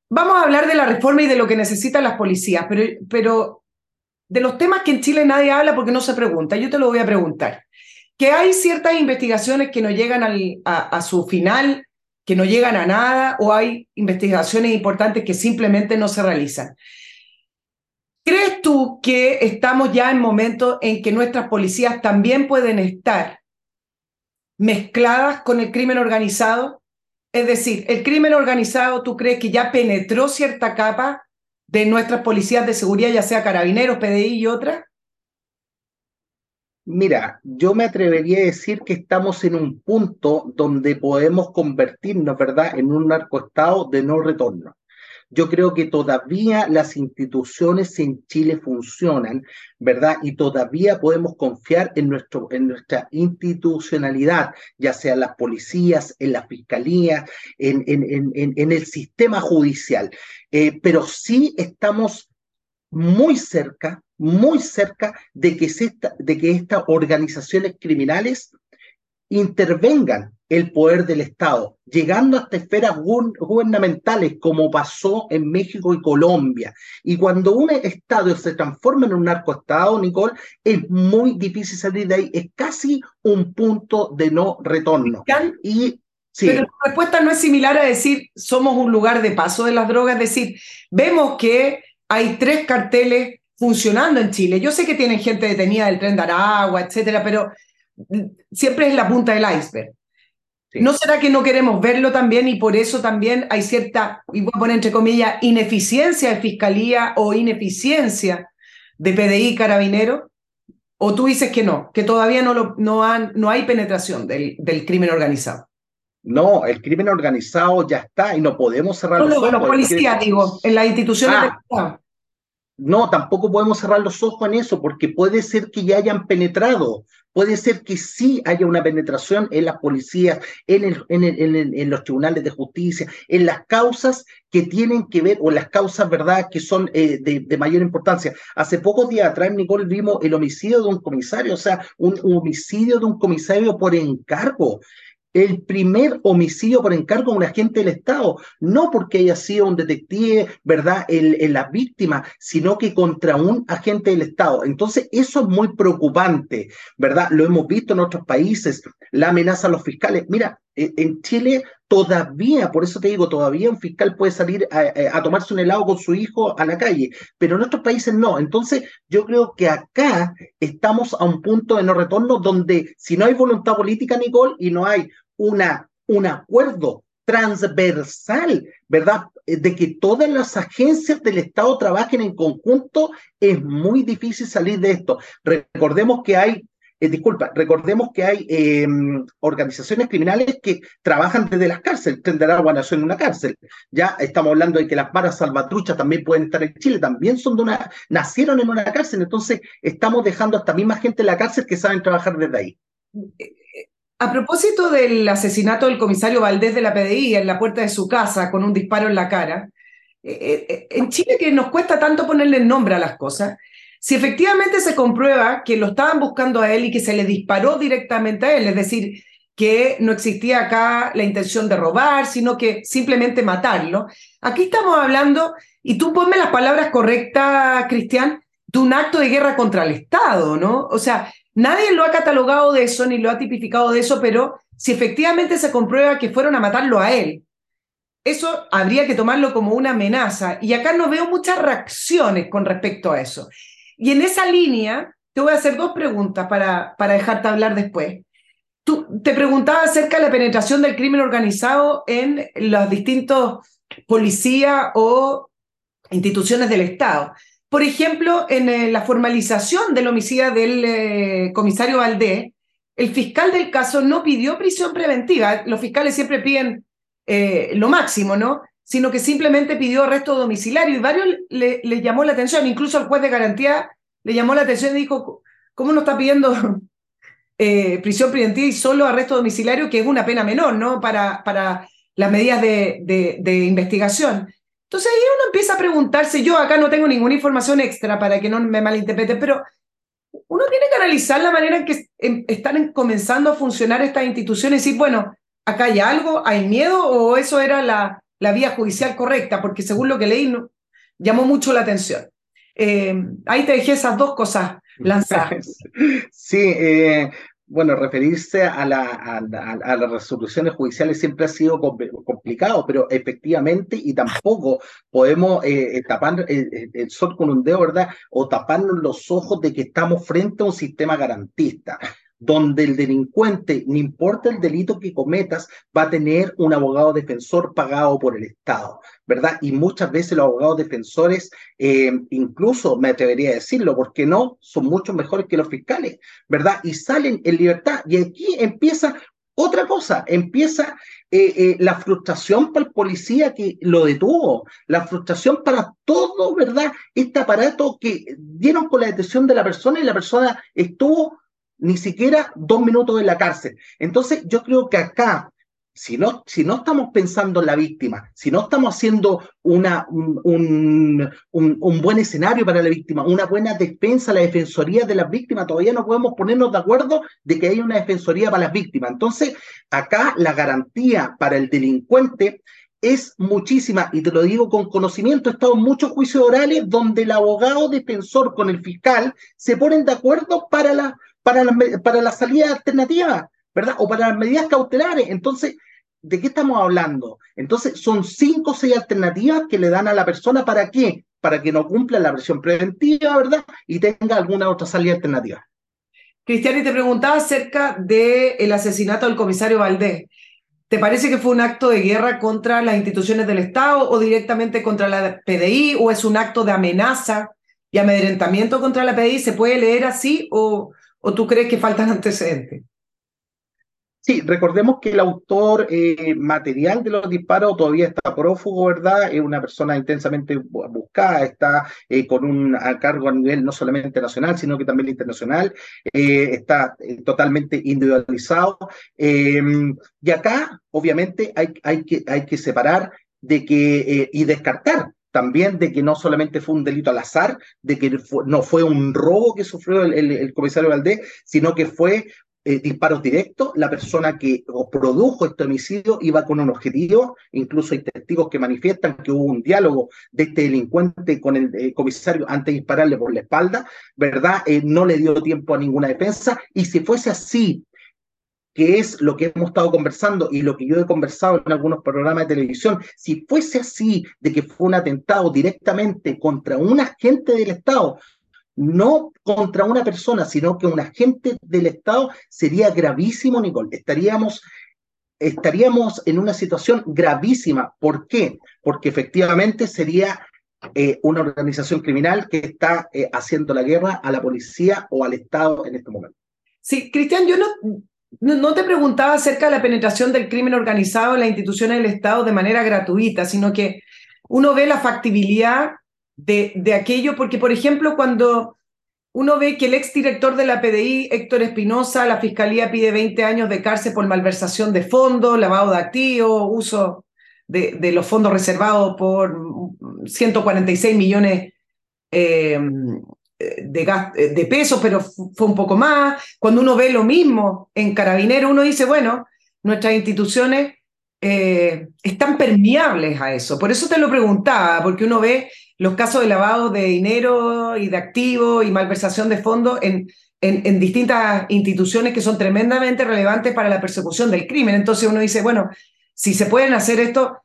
Vamos a hablar de la reforma y de lo que necesitan las policías, pero, pero de los temas que en Chile nadie habla porque no se pregunta, yo te lo voy a preguntar que hay ciertas investigaciones que no llegan a, su final, que no llegan a nada, o hay investigaciones importantes que simplemente no se realizan. ¿Crees tú que estamos ya en momentos en que nuestras policías también pueden estar mezcladas con el crimen organizado? Es decir, el crimen organizado, ¿tú crees que ya penetró cierta capa de nuestras policías de seguridad, ya sea carabineros, PDI y otras? Mira, yo me atrevería a decir que estamos en un punto donde podemos convertirnos, ¿verdad?, en un narcoestado de no retorno. Yo creo que todavía las instituciones en Chile funcionan, ¿verdad? Y todavía podemos confiar en, nuestra institucionalidad, ya sea en las policías, en la fiscalía, en, el sistema judicial. Eh, pero sí estamos muy cerca, muy cerca de que, de que estas organizaciones criminales intervengan el poder del Estado, llegando hasta esferas gubernamentales como pasó en México y Colombia. Y cuando un Estado se transforma en un narcoestado, Nicole, es muy difícil salir de ahí, es casi un punto de no retorno. Y Pero la respuesta no es similar a decir somos un lugar de paso de las drogas, es decir, vemos que hay tres carteles funcionando en Chile. Yo sé que tienen gente detenida del tren de Aragua, etcétera, pero siempre es la punta del iceberg. ¿No será que no queremos verlo también y por eso también hay cierta, y voy a poner entre comillas, ineficiencia de fiscalía o ineficiencia de PDI carabinero? ¿O tú dices que no, que todavía no, lo, no, han, no hay penetración del, del, crimen organizado? No, el crimen organizado ya está y no podemos cerrar los ojos. Los policías, digo, en las instituciones ah, Estado. No, tampoco podemos cerrar los ojos en eso, porque puede ser que ya hayan penetrado, puede ser que sí haya una penetración en las policías, en, el, en, los tribunales de justicia, en las causas que tienen que ver, o las causas, ¿verdad?, que son eh, de, mayor importancia. Hace pocos días atrás, Nicole, vimos el homicidio de un comisario, o sea, un homicidio de un comisario por encargo el primer homicidio por encargo de un agente del Estado, no porque haya sido un detective, ¿verdad?, en, la víctima, sino que contra un agente del Estado. Entonces, eso es muy preocupante, ¿verdad? Lo hemos visto en otros países, la amenaza a los fiscales. Mira, e, en Chile todavía, por eso te digo, todavía un fiscal puede salir a, tomarse un helado con su hijo a la calle, pero en otros países no. Entonces, yo creo que acá estamos a un punto de no retorno donde si no hay voluntad política, Nicole, y no hay una, un acuerdo transversal, ¿verdad? De que todas las agencias del Estado trabajen en conjunto, es muy difícil salir de esto. Recordemos que hay eh, disculpa, recordemos que hay em, organizaciones criminales que trabajan desde las cárceles. Tender Agua nació en una cárcel. Ya estamos hablando de que las maras salvatruchas también pueden estar en Chile, también son de una, nacieron en una cárcel. Entonces, estamos dejando a esta misma gente en la cárcel que saben trabajar desde ahí. A propósito del asesinato del comisario Valdés de la PDI en la puerta de su casa con un disparo en la cara, eh, eh, en Chile que nos cuesta tanto ponerle nombre a las cosas, si efectivamente se comprueba que lo estaban buscando a él y que se le disparó directamente a él, es decir, que no existía acá la intención de robar, sino que simplemente matarlo, aquí estamos hablando, y tú ponme las palabras correctas, Cristian, de un acto de guerra contra el Estado, ¿no? O sea, nadie lo ha catalogado de eso ni lo ha tipificado de eso, pero si efectivamente se comprueba que fueron a matarlo a él, eso habría que tomarlo como una amenaza. Y acá no veo muchas reacciones con respecto a eso. Y en esa línea, te voy a hacer dos preguntas para, para dejarte hablar después. Tú te preguntaba acerca de la penetración del crimen organizado en los distintos policías o instituciones del Estado. Por ejemplo, en eh, la formalización del homicidio del eh, comisario Valdés, el fiscal del caso no pidió prisión preventiva. Los fiscales siempre piden eh, lo máximo, ¿no? sino que simplemente pidió arresto domiciliario y varios le, llamó la atención, incluso al juez de garantía le llamó la atención y dijo, ¿cómo no está pidiendo eh, prisión preventiva y solo arresto domiciliario, que es una pena menor, ¿no? Para, para las medidas de, de, investigación. Entonces ahí uno empieza a preguntarse, yo acá no tengo ninguna información extra para que no me malinterpreten, pero uno tiene que analizar la manera en que están comenzando a funcionar estas instituciones y decir, bueno, acá hay algo, hay miedo o eso era la, la vía judicial correcta, porque según lo que leí llamó mucho la atención. Eh, ahí te dejé esas dos cosas lanzadas. Sí, eh, bueno, referirse a, la, a, las resoluciones judiciales siempre ha sido complicado, pero efectivamente, y tampoco podemos eh, tapar el, sol con un dedo, ¿verdad? O taparnos los ojos de que estamos frente a un sistema garantista donde el delincuente, no importa el delito que cometas, va a tener un abogado defensor pagado por el Estado, ¿verdad? Y muchas veces los abogados defensores, eh, incluso me atrevería a decirlo, porque no, son mucho mejores que los fiscales, ¿verdad? Y salen en libertad. Y aquí empieza otra cosa, empieza eh, eh, la frustración para el policía que lo detuvo, la frustración para todo, ¿verdad? Este aparato que dieron con la detención de la persona y la persona estuvo ni siquiera dos minutos en la cárcel. Entonces, yo creo que acá, si no, si no estamos pensando en la víctima, si no estamos haciendo una, un, un, buen escenario para la víctima, una buena defensa, la defensoría de las víctimas, todavía no podemos ponernos de acuerdo de que hay una defensoría para las víctimas. Entonces, acá la garantía para el delincuente es muchísima, y te lo digo con conocimiento, he estado en muchos juicios orales donde el abogado defensor con el fiscal se ponen de acuerdo para la para la, para la salida alternativa, ¿verdad? O para las medidas cautelares. Entonces, ¿de qué estamos hablando? Entonces, son cinco o seis alternativas que le dan a la persona para qué? Para que no cumpla la presión preventiva, ¿verdad? Y tenga alguna otra salida alternativa. Cristian, y te preguntaba acerca del asesinato del comisario Valdés. ¿Te parece que fue un acto de guerra contra las instituciones del Estado o directamente contra la PDI o es un acto de amenaza y amedrentamiento contra la PDI? ¿Se puede leer así o, ¿O tú crees que faltan antecedentes? Sí, recordemos que el autor eh, material de los disparos todavía está prófugo, ¿verdad? Es una persona intensamente buscada, está eh, con un cargo a nivel no solamente nacional, sino que también internacional, eh, está totalmente individualizado. Em, y acá, obviamente, hay, que, hay que separar de que, y descartar también de que no solamente fue un delito al azar, de que no fue un robo que sufrió el, comisario Valdés, sino que fue eh, disparos directos, la persona que produjo este homicidio iba con un objetivo, incluso hay testigos que manifiestan que hubo un diálogo de este delincuente con el eh, comisario antes de dispararle por la espalda, ¿verdad? Eh, no le dio tiempo a ninguna defensa, y si fuese así, que es lo que hemos estado conversando y lo que yo he conversado en algunos programas de televisión, si fuese así, de que fue un atentado directamente contra un agente del Estado, no contra una persona, sino que un agente del Estado, sería gravísimo, Nicole. Estaríamos, estaríamos en una situación gravísima. ¿Por qué? Porque efectivamente sería eh, una organización criminal que está eh, haciendo la guerra a la policía o al Estado en este momento. Sí, Cristian, yo no, no, te preguntaba acerca de la penetración del crimen organizado en las instituciones del Estado de manera gratuita, sino que uno ve la factibilidad de, de aquello, porque, por ejemplo, cuando uno ve que el exdirector de la PDI, Héctor Espinosa, la Fiscalía pide 20 años de cárcel por malversación de fondos, lavado de activos, uso de, de los fondos reservados por 146 millones eh, de, eh, de pesos, pero fue un poco más. Cuando uno ve lo mismo en Carabinero, uno dice, bueno, nuestras instituciones eh, están permeables a eso. Por eso te lo preguntaba, porque uno ve los casos de lavado de dinero y de activos y malversación de fondos en, en, distintas instituciones que son tremendamente relevantes para la persecución del crimen. Entonces uno dice, bueno, si se pueden hacer esto,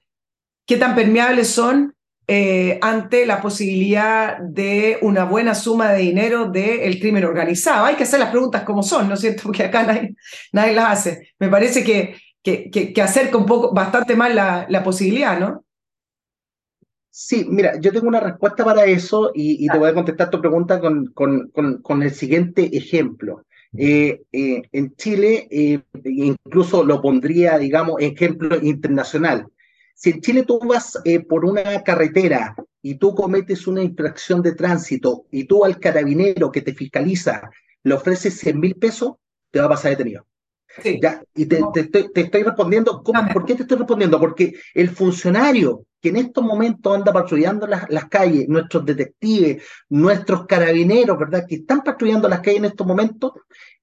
¿qué tan permeables son eh, ante la posibilidad de una buena suma de dinero del crimen organizado. Hay que hacer las preguntas como son, ¿no es cierto? Porque acá nadie, nadie las hace. Me parece que, que, que, acerca un poco, bastante más la, la, posibilidad, ¿no? Sí, mira, yo tengo una respuesta para eso y, y te voy a contestar tu pregunta con, con, con, con el siguiente ejemplo. Eh, eh, en Chile, incluso lo pondría, digamos, ejemplo internacional. Si en Chile tú vas eh, por una carretera y tú cometes una infracción de tránsito y tú al carabinero que te fiscaliza le ofreces 100 mil pesos, te va a pasar detenido. Sí. ¿Ya? Y te, te, te, te, estoy respondiendo, ¿cómo? ¿por qué te estoy respondiendo? Porque el funcionario que en estos momentos anda patrullando las, las, calles, nuestros detectives, nuestros carabineros, ¿verdad? Que están patrullando las calles en estos momentos,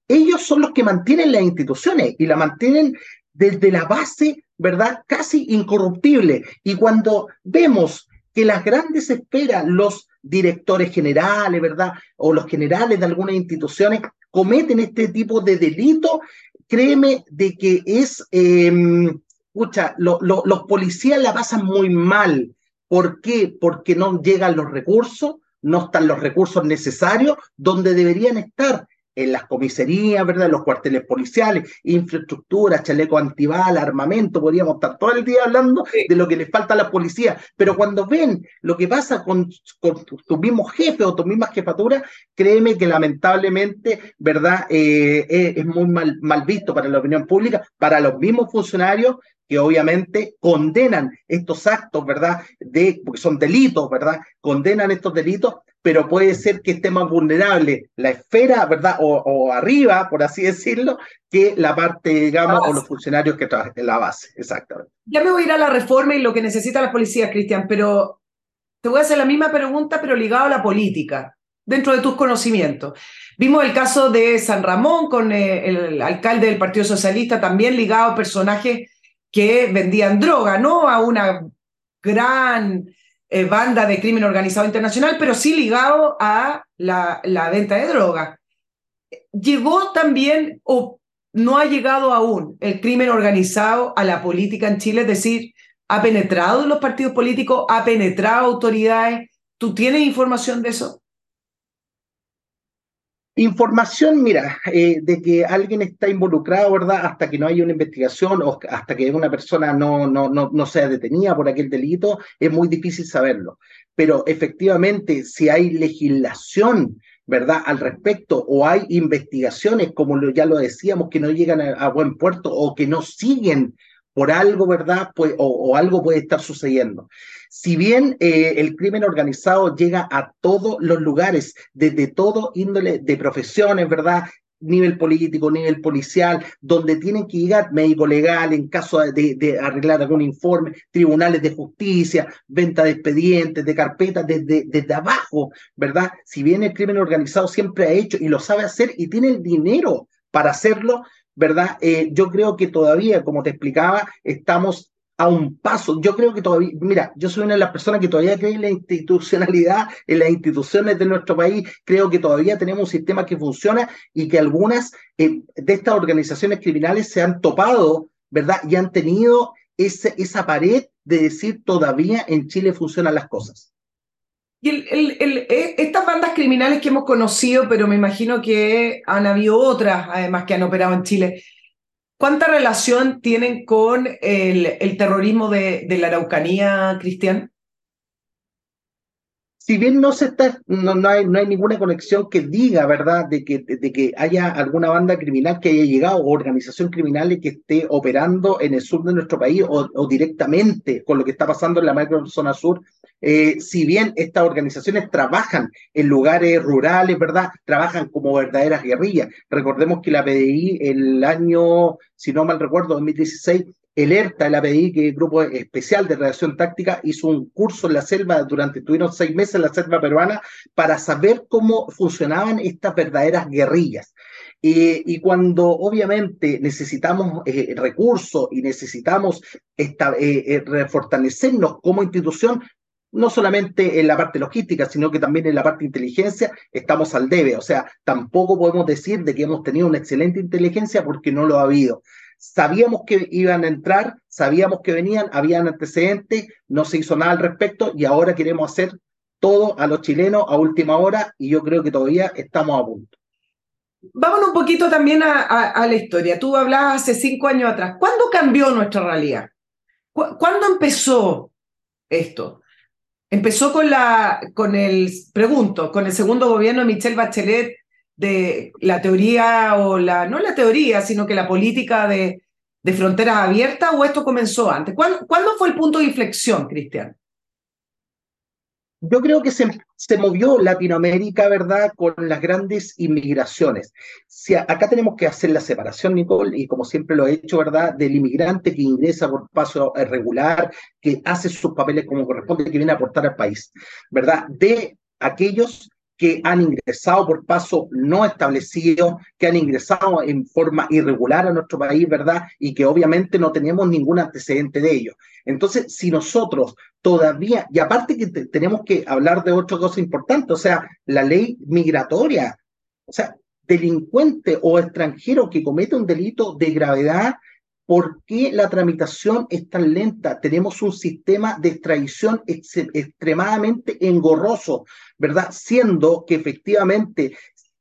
ellos son los que mantienen las instituciones y la mantienen desde la base ¿verdad? Casi incorruptible. Y cuando vemos que las grandes esferas, los directores generales, ¿verdad? O los generales de algunas instituciones cometen este tipo de delito, créeme de que es, escucha, lo, los policías la pasan muy mal. ¿Por qué? Porque no llegan los recursos, no están los recursos necesarios donde deberían estar en las comisarías, ¿verdad? los cuarteles policiales, infraestructura, chaleco antibal, armamento, podríamos estar todo el día hablando de lo que les falta a la policía, pero cuando ven lo que pasa con, con tus tu mismos jefes o tus mismas jefaturas, créeme que lamentablemente, ¿verdad? Eh, es, es, muy mal, mal visto para la opinión pública, para los mismos funcionarios que obviamente condenan estos actos, ¿verdad? De, porque son delitos, ¿verdad? Condenan estos delitos, pero puede ser que esté más vulnerable la esfera, ¿verdad? O, o arriba, por así decirlo, que la parte, digamos, o los funcionarios que trabajan en la base, exactamente. Ya me voy a ir a la reforma y lo que necesita la policía, Cristian, pero te voy a hacer la misma pregunta, pero ligado a la política, dentro de tus conocimientos. Vimos el caso de San Ramón con eh, el alcalde del Partido Socialista, también ligado a personajes que vendían droga, no a una gran eh, banda de crimen organizado internacional, pero sí ligado a la, la venta de droga. ¿Llegó también o no ha llegado aún el crimen organizado a la política en Chile? Es decir, ¿ha penetrado en los partidos políticos? ¿Ha penetrado autoridades? ¿Tú tienes información de eso? Información, mira, eh, de que alguien está involucrado, ¿verdad? Hasta que no haya una investigación o hasta que una persona no, no, no, no sea detenida por aquel delito, es muy difícil saberlo. Pero efectivamente, si hay legislación, ¿verdad? Al respecto, o hay investigaciones, como ya lo decíamos, que no llegan a, buen puerto o que no siguen por algo, ¿verdad? Pues, o algo puede estar sucediendo. Si bien eh, el crimen organizado llega a todos los lugares, desde todo índole de profesiones, ¿verdad? nivel político, nivel policial, donde tienen que llegar médico legal en caso de, de, arreglar algún informe, tribunales de justicia, venta de expedientes, de carpetas, desde, desde abajo, ¿verdad? Si bien el crimen organizado siempre ha hecho y lo sabe hacer y tiene el dinero para hacerlo, ¿verdad? Eh, yo creo que todavía, como te explicaba, estamos a un paso. Yo creo que todavía, mira, yo soy una de las personas que todavía cree en la institucionalidad, en las instituciones de nuestro país. Creo que todavía tenemos un sistema que funciona y que algunas eh, de estas organizaciones criminales se han topado, ¿verdad? Y han tenido ese, esa pared de decir todavía en Chile funcionan las cosas. Y eh, estas bandas criminales que hemos conocido, pero me imagino que han habido otras, además, que han operado en Chile, ¿cuánta relación tienen con el, terrorismo de, la Araucanía, Cristian? si bien no se está, no, no, hay, ninguna conexión que diga, ¿verdad?, de que, de, que haya alguna banda criminal que haya llegado o organización criminal que esté operando en el sur de nuestro país o, directamente con lo que está pasando en la macrozona sur, eh, si bien estas organizaciones trabajan en lugares rurales, ¿verdad?, trabajan como verdaderas guerrillas. Recordemos que la PDI el año, si no mal recuerdo, 2016, el ERTA, el API, que es el Grupo Especial de Reacción Táctica, hizo un curso en la selva durante, tuvieron seis meses en la selva peruana para saber cómo funcionaban estas verdaderas guerrillas. y cuando obviamente necesitamos eh, recursos y necesitamos esta, eh, eh, fortalecernos como institución, no solamente en la parte logística, sino que también en la parte inteligencia, estamos al debe. O sea, tampoco podemos decir de que hemos tenido una excelente inteligencia porque no lo ha habido. Sabíamos que iban a entrar, sabíamos que venían, habían antecedentes, no se hizo nada al respecto y ahora queremos hacer todo a los chilenos a última hora y yo creo que todavía estamos a punto. Vámonos un poquito también a, la historia. Tú hablabas hace cinco años atrás. ¿Cuándo cambió nuestra realidad? ¿Cuándo empezó esto? Empezó con la, con el, pregunto, con el segundo gobierno de Michelle Bachelet de la teoría o la, no la teoría, sino que la política de, de fronteras abiertas o esto comenzó antes? ¿Cuándo, ¿Cuándo, fue el punto de inflexión, Cristian? Yo creo que se, se, movió Latinoamérica, ¿verdad?, con las grandes inmigraciones. Si acá tenemos que hacer la separación, Nicole, y como siempre lo he hecho, ¿verdad?, del inmigrante que ingresa por paso regular, que hace sus papeles como corresponde, que viene a aportar al país, ¿verdad?, de aquellos que han ingresado por paso no establecido, que han ingresado en forma irregular a nuestro país, ¿verdad? Y que obviamente no tenemos ningún antecedente de ello. Entonces, si nosotros todavía, y aparte que tenemos que hablar de otra cosa importante, o sea, la ley migratoria, o sea, delincuente o extranjero que comete un delito de gravedad ¿Por qué la tramitación es tan lenta? Tenemos un sistema de extradición extremadamente engorroso, ¿verdad? Siendo que efectivamente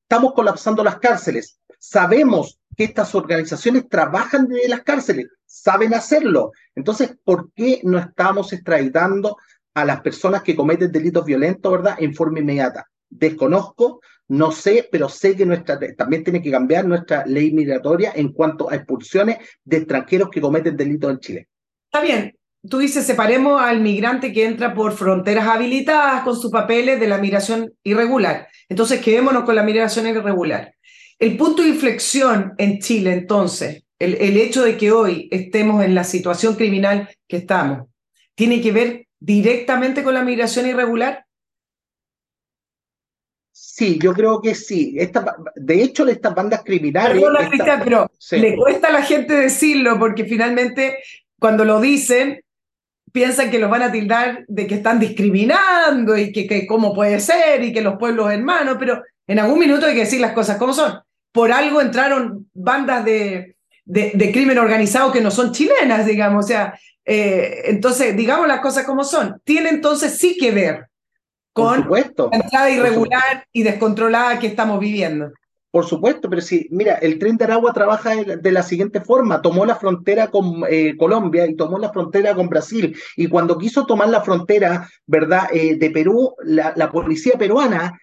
estamos colapsando las cárceles. Sabemos que estas organizaciones trabajan desde las cárceles, saben hacerlo. Entonces, ¿por qué no estamos extraditando a las personas que cometen delitos violentos, ¿verdad? En forma inmediata. Desconozco, no sé, pero sé que nuestra, también tiene que cambiar nuestra ley migratoria en cuanto a expulsiones de extranjeros que cometen delitos en Chile. Está bien. Tú dices, separemos al migrante que entra por fronteras habilitadas con sus papeles de la migración irregular. Entonces, quedémonos con la migración irregular. El punto de inflexión en Chile, entonces, el, el hecho de que hoy estemos en la situación criminal que estamos, ¿tiene que ver directamente con la migración irregular? Sí, yo creo que sí. Esta, de hecho, estas bandas criminales. pero le cuesta a la gente decirlo porque finalmente, cuando lo dicen, piensan que los van a tildar de que están discriminando y que, que cómo puede ser y que los pueblos hermanos, pero en algún minuto hay que decir las cosas como son. Por algo entraron bandas de, de, crimen organizado que no son chilenas, digamos. O sea, eh, entonces, digamos las cosas como son. Tiene entonces sí que ver con la entrada irregular y descontrolada que estamos viviendo. Por supuesto, pero sí, mira, el tren de Aragua trabaja de, la siguiente forma, tomó la frontera con eh, Colombia y tomó la frontera con Brasil, y cuando quiso tomar la frontera, ¿verdad?, eh, de Perú, la, policía peruana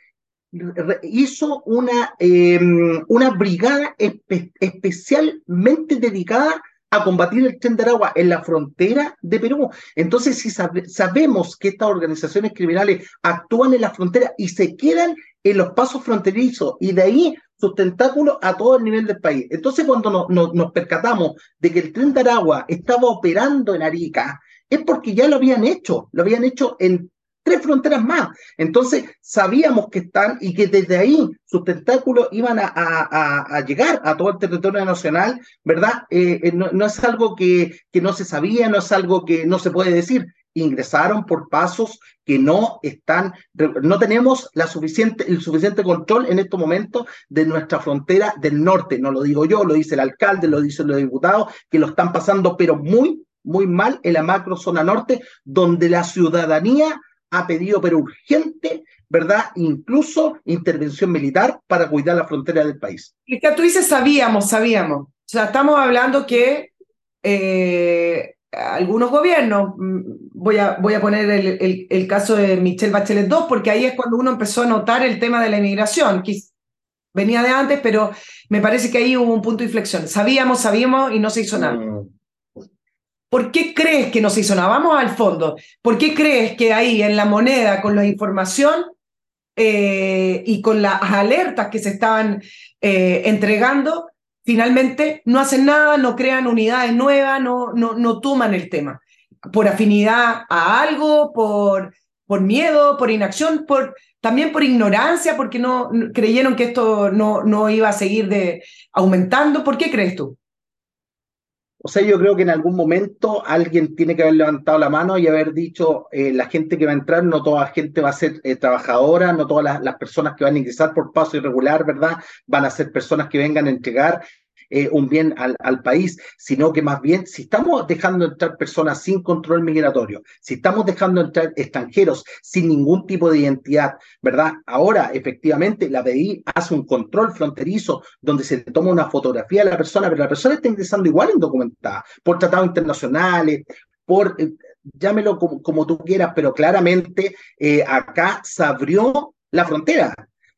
hizo una, em, una brigada especialmente dedicada a combatir el tren de Aragua en la frontera de Perú. Entonces, si sabemos que estas organizaciones criminales actúan en la frontera y se quedan en los pasos fronterizos y de ahí sus tentáculos a todo el nivel del país. Entonces, cuando nos percatamos de que el tren de Aragua estaba operando en Arica, es porque ya lo habían hecho, lo habían hecho en tres fronteras más. Entonces, sabíamos que están y que desde ahí sus tentáculos iban a, llegar a todo el territorio nacional, ¿verdad? Eh, eh, no, es algo que, que no se sabía, no es algo que no se puede decir. Ingresaron por pasos que no están, no tenemos la suficiente, el suficiente control en estos momentos de nuestra frontera del norte. No lo digo yo, lo dice el alcalde, lo dicen los diputados, que lo están pasando, pero muy, muy mal en la macro zona norte, donde la ciudadanía ha pedido, pero urgente, ¿verdad? Incluso intervención militar para cuidar la frontera del país. Y que tú dices sabíamos, sabíamos. O sea, estamos hablando que eh, algunos gobiernos, mm, voy a, voy a poner el, el, caso de Michelle Bachelet II, porque ahí es cuando uno empezó a notar el tema de la inmigración, que venía de antes, pero me parece que ahí hubo un punto de inflexión. Sabíamos, sabíamos y no se hizo nada. Mm. ¿Por qué crees que no se hizo nada? Vamos al fondo. ¿Por qué crees que ahí en la moneda, con la información eh, y con las alertas que se estaban eh, entregando, finalmente no hacen nada, no crean unidades nuevas, no, no, no toman el tema? ¿Por afinidad a algo? ¿Por, por miedo? ¿Por inacción? Por, también por ignorancia, porque no creyeron que esto no, no iba a seguir de, aumentando. ¿Por qué crees tú? O sea, yo creo que en algún momento alguien tiene que haber levantado la mano y haber dicho, eh, la gente que va a entrar, no toda la gente va a ser eh, trabajadora, no todas las, las, personas que van a ingresar por paso irregular, ¿verdad? Van a ser personas que vengan a entregar eh, un bien al, al, país, sino que más bien, si estamos dejando entrar personas sin control migratorio, si estamos dejando entrar extranjeros sin ningún tipo de identidad, ¿verdad? Ahora, efectivamente, la BI hace un control fronterizo donde se toma una fotografía de la persona, pero la persona está ingresando igual indocumentada, por tratados internacionales, por... Eh, llámelo como, como, tú quieras, pero claramente eh, acá se abrió la frontera.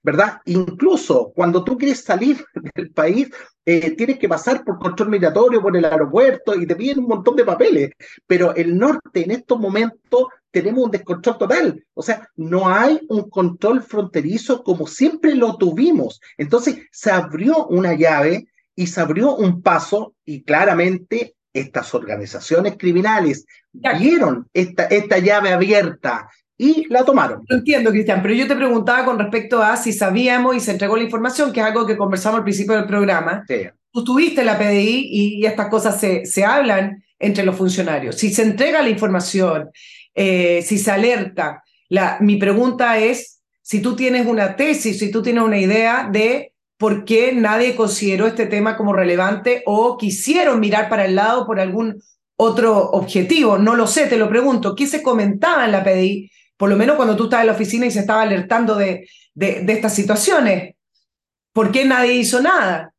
¿Verdad? Incluso cuando tú quieres salir del país, eh, tienes que pasar por control migratorio, por el aeropuerto y te piden un montón de papeles. Pero el norte en estos momentos tenemos un descontrol total. O sea, no hay un control fronterizo como siempre lo tuvimos. Entonces se abrió una llave y se abrió un paso y claramente estas organizaciones criminales vieron esta, esta llave abierta y la tomaron. Lo entiendo, Cristian, pero yo te preguntaba con respecto a si sabíamos y se entregó la información, que es algo que conversamos al principio del programa. Sí. Tú tuviste la PDI y, estas cosas se, se, hablan entre los funcionarios. Si se entrega la información, eh, si se alerta, la, mi pregunta es si tú tienes una tesis, si tú tienes una idea de por qué nadie consideró este tema como relevante o quisieron mirar para el lado por algún otro objetivo. No lo sé, te lo pregunto. ¿Qué se comentaba en la PDI por lo menos cuando tú estabas en la oficina y se estaba alertando de, de, estas situaciones. ¿Por qué nadie hizo nada?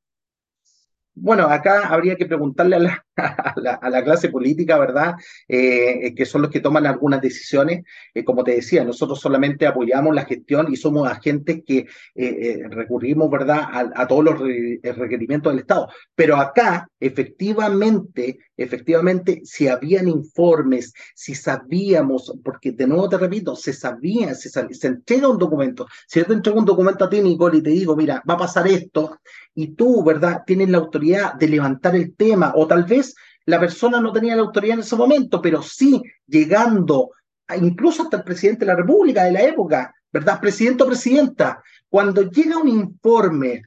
Bueno, acá habría que preguntarle a la, a la, clase política, ¿verdad? Eh, que son los que toman algunas decisiones. Eh, como te decía, nosotros solamente apoyamos la gestión y somos agentes que eh, recurrimos, ¿verdad?, a, a todos los requerimientos del Estado. Pero acá, efectivamente, efectivamente, si habían informes, si sabíamos, porque de nuevo te repito, se sabía, se, se entrega un documento. Si yo te entrego un documento a ti, Nicole, y te digo, mira, va a pasar esto, y tú, ¿verdad?, tienes la autoridad de levantar el tema, o tal vez la persona no tenía la autoridad en ese momento, pero sí llegando incluso hasta el presidente de la República de la época, ¿verdad? Presidente o presidenta, cuando llega un informe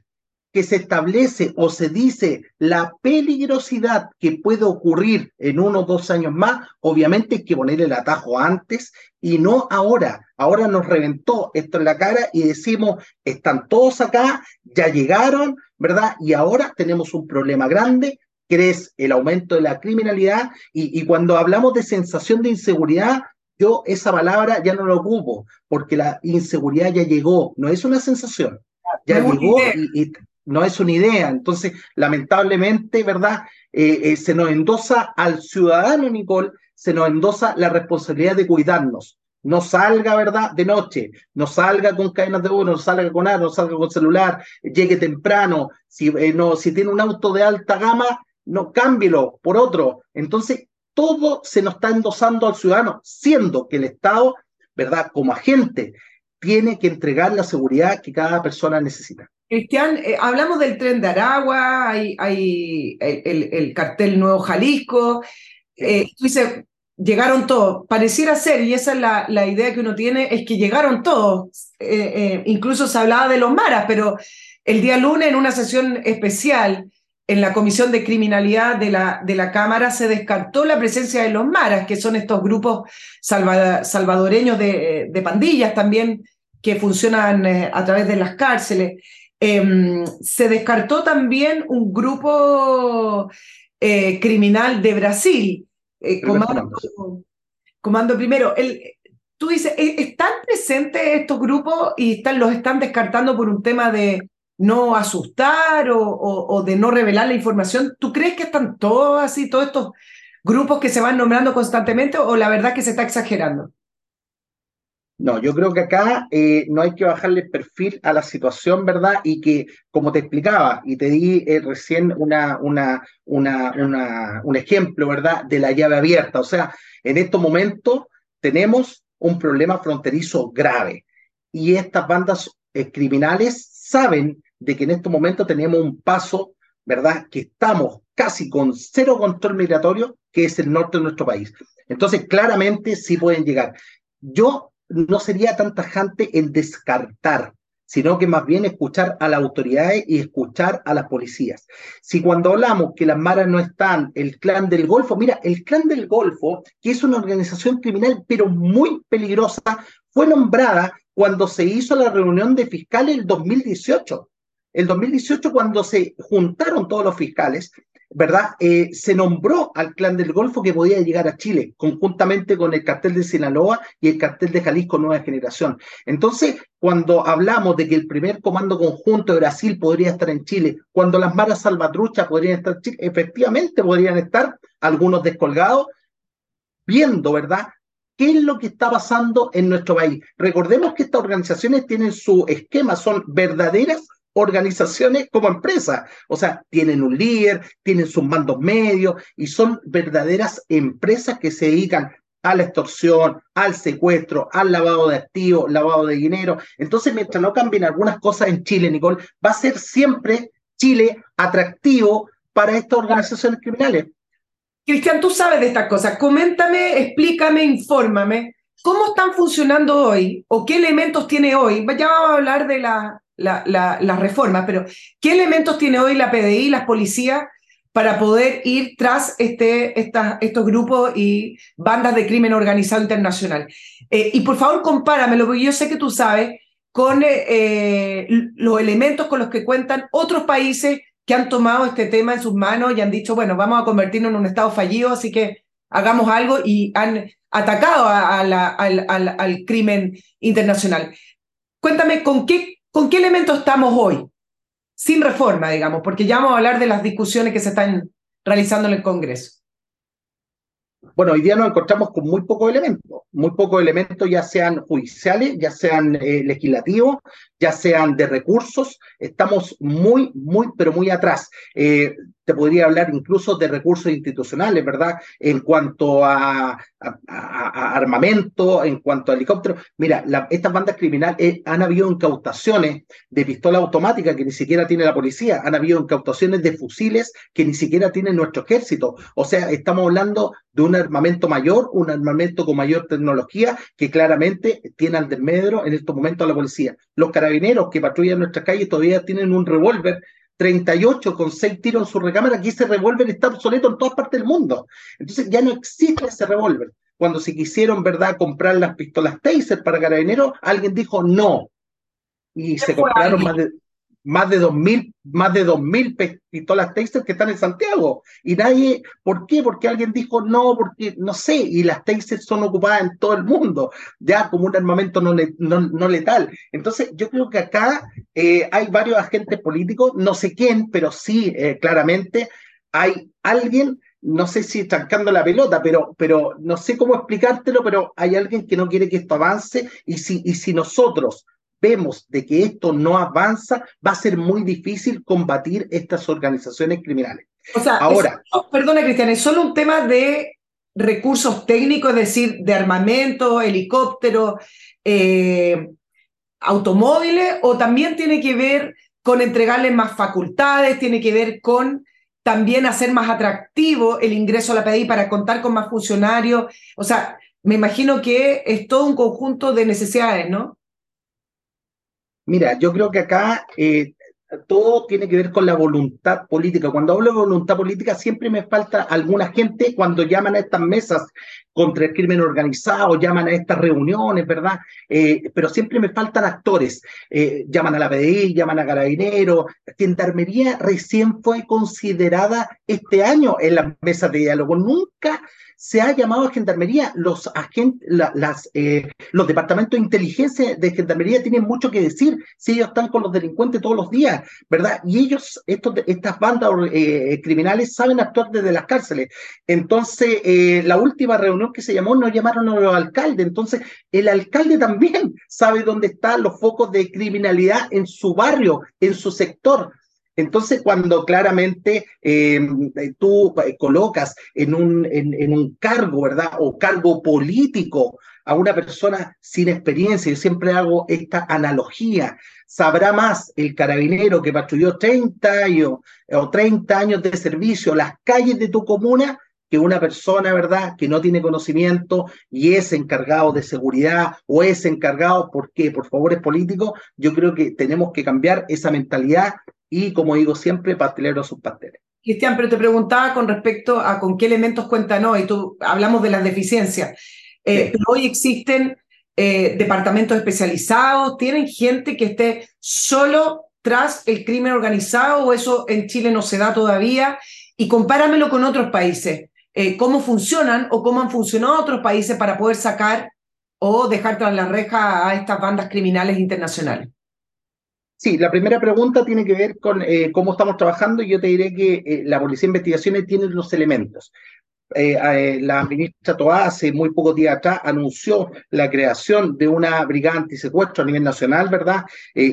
que se establece o se dice la peligrosidad que puede ocurrir en uno o dos años más, obviamente hay que poner el atajo antes y no ahora. Ahora nos reventó esto en la cara y decimos, están todos acá, ya llegaron, ¿verdad? Y ahora tenemos un problema grande, crees el aumento de la criminalidad y, y cuando hablamos de sensación de inseguridad, yo esa palabra ya no la ocupo, porque la inseguridad ya llegó, no es una sensación, ya llegó y, no es una idea. Entonces, lamentablemente, ¿verdad? Eh, eh, se nos endosa al ciudadano, Nicole, se nos endosa la responsabilidad de cuidarnos. No salga, ¿verdad? De noche, no salga con cadenas de uno, no salga con armas, no salga con celular, llegue temprano. Si, eh, no, si tiene un auto de alta gama, no cámbielo por otro. Entonces, todo se nos está endosando al ciudadano, siendo que el Estado, ¿verdad? Como agente, tiene que entregar la seguridad que cada persona necesita. Cristian, eh, hablamos del tren de Aragua, hay, hay el, cartel Nuevo Jalisco. Eh, tú dices, llegaron todos. Pareciera ser, y esa es la, la idea que uno tiene, es que llegaron todos. Eh, eh, incluso se hablaba de los maras, pero el día lunes en una sesión especial en la Comisión de Criminalidad de la, de la Cámara se descartó la presencia de los maras, que son estos grupos salvadoreños de, de, pandillas también que funcionan a través de las cárceles. Em, se descartó también un grupo criminal de Brasil, eh, comando, primero, el, tú dices, ¿e-, ¿están presentes estos grupos y están, los están descartando por un tema de no asustar o, o, de no revelar la información? ¿Tú crees que están todos así, todos estos grupos que se van nombrando constantemente o la verdad que se está exagerando? No, yo creo que acá eh, no hay que bajarle perfil a la situación, ¿verdad? Y que, como te explicaba, y te di eh, recién una, una, una, un ejemplo, ¿verdad? De la llave abierta. O sea, en estos momentos tenemos un problema fronterizo grave. Y estas bandas eh, criminales saben de que en estos momentos tenemos un paso, ¿verdad? Que estamos casi con cero control migratorio, que es el norte de nuestro país. Entonces, claramente sí pueden llegar. Yo no sería tan tajante en descartar, sino que más bien escuchar a las autoridades y escuchar a las policías. Si cuando hablamos que las maras no están, el clan del Golfo, mira, el clan del Golfo, que es una organización criminal, pero muy peligrosa, fue nombrada cuando se hizo la reunión de fiscales el 2018. El 2018, cuando se juntaron todos los fiscales, ¿verdad? Eh, se nombró al clan del Golfo que podía llegar a Chile, conjuntamente con el cartel de Sinaloa y el cartel de Jalisco Nueva Generación. Entonces, cuando hablamos de que el primer comando conjunto de Brasil podría estar en Chile, cuando las maras salvatruchas podrían estar en Chile, efectivamente podrían estar algunos descolgados, viendo, ¿verdad? ¿Qué es lo que está pasando en nuestro país? Recordemos que estas organizaciones tienen su esquema, son verdaderas organizaciones como empresas. O sea, tienen un líder, tienen sus mandos medios y son verdaderas empresas que se dedican a la extorsión, al secuestro, al lavado de activos, lavado de dinero. Entonces, mientras no cambien algunas cosas en Chile, Nicole, va a ser siempre Chile atractivo para estas organizaciones criminales. Cristian, tú sabes de estas cosas. Coméntame, explícame, infórmame. ¿Cómo están funcionando hoy o qué elementos tiene hoy? Ya vamos a hablar de la, las reformas, pero ¿qué elementos tiene hoy la PDI, las policías, para poder ir tras este, estos grupos y bandas de crimen organizado internacional? Eh, y por favor, compáramelo, porque yo sé que tú sabes, con eh, eh, los elementos con los que cuentan otros países que han tomado este tema en sus manos y han dicho, bueno, vamos a convertirnos en un Estado fallido, así que hagamos algo y han atacado al, al crimen internacional. Cuéntame, ¿con qué ¿Con qué elemento estamos hoy? Sin reforma, digamos, porque ya vamos a hablar de las discusiones que se están realizando en el Congreso. Bueno, hoy día nos encontramos con muy pocos elementos, muy pocos elementos ya sean judiciales, ya sean eh, legislativos, ya sean de recursos. Estamos muy, muy, pero muy atrás. Eh, te podría hablar incluso de recursos institucionales, ¿verdad? En cuanto a, armamento, en cuanto a helicópteros. Mira, estas bandas criminales eh, han habido incautaciones de pistola automática que ni siquiera tiene la policía, han habido incautaciones de fusiles que ni siquiera tiene nuestro ejército. O sea, estamos hablando de un armamento mayor, un armamento con mayor tecnología que claramente tiene al desmedro en estos momentos a la policía. Los carabineros que patrullan nuestras calles todavía tienen un revólver 38 con 6 tiros en su recámara, que ese revólver está obsoleto en todas partes del mundo. Entonces ya no existe ese revólver. Cuando se quisieron, ¿verdad?, comprar las pistolas Taser para carabineros, alguien dijo no. Y se compraron más de, más de 2.000 más de 2.000 pistolas Taser que están en Santiago. Y nadie, ¿por qué? Porque alguien dijo no, porque no sé, y las Taser son ocupadas en todo el mundo, ya como un armamento no, no, letal. Entonces, yo creo que acá eh, hay varios agentes políticos, no sé quién, pero sí, eh, claramente, hay alguien no sé si estancando la pelota, pero, pero no sé cómo explicártelo, pero hay alguien que no quiere que esto avance y si, y si nosotros vemos de que esto no avanza, va a ser muy difícil combatir estas organizaciones criminales. O sea, ahora. perdona, Cristian, ¿es solo un tema de recursos técnicos, es decir, de armamento, helicóptero, eh, automóviles, o también tiene que ver con entregarles más facultades, tiene que ver con también hacer más atractivo el ingreso a la PDI para contar con más funcionarios. O sea, me imagino que es todo un conjunto de necesidades, ¿no? Mira, yo creo que acá eh, todo tiene que ver con la voluntad política. Cuando hablo de voluntad política, siempre me falta alguna gente cuando llaman a estas mesas contra el crimen organizado, llaman a estas reuniones, ¿verdad? Eh, pero siempre me faltan actores. Eh, llaman a la PDI, llaman a Carabineros. Gendarmería recién fue considerada este año en las mesas de diálogo. Nunca se ha llamado a Gendarmería. Los, agentes, las, eh, los departamentos de inteligencia de Gendarmería tienen mucho que decir si ellos están con los delincuentes todos los días, ¿verdad? Y ellos, estas bandas criminales, saben actuar desde las cárceles. Entonces, la última reunión que se llamó, no llamaron a los alcaldes. Entonces, el alcalde también sabe dónde están los focos de criminalidad en su barrio, en su sector. Entonces, cuando claramente em, tú eh, colocas en un, en, un cargo, ¿verdad? O cargo político a una persona sin experiencia, yo siempre hago esta analogía, sabrá más el carabinero que patrulló 30 años o 30 años de servicio las calles de tu comuna que una persona, ¿verdad?, que no tiene conocimiento y es encargado de seguridad o es encargado porque por favores políticos, yo creo que tenemos que cambiar esa mentalidad y, como digo siempre, pastelero a sus pasteles. Cristian, pero te preguntaba con respecto a con qué elementos cuentan hoy. Tú hablamos de las deficiencias. Eh, hoy existen eh, departamentos especializados, tienen gente que esté solo tras el crimen organizado o eso en Chile no se da todavía. Y compáramelo con otros países. Eh, ¿Cómo funcionan o cómo han funcionado otros países para poder sacar o dejar tras la reja a estas bandas criminales internacionales? Sí, la primera pregunta tiene que ver con eh, cómo estamos trabajando y yo te diré que eh, la Policía de Investigaciones tiene los elementos. Eh, la ministra Toá hace muy pocos días atrás anunció la creación de una brigada antisecuestro a nivel nacional, ¿verdad?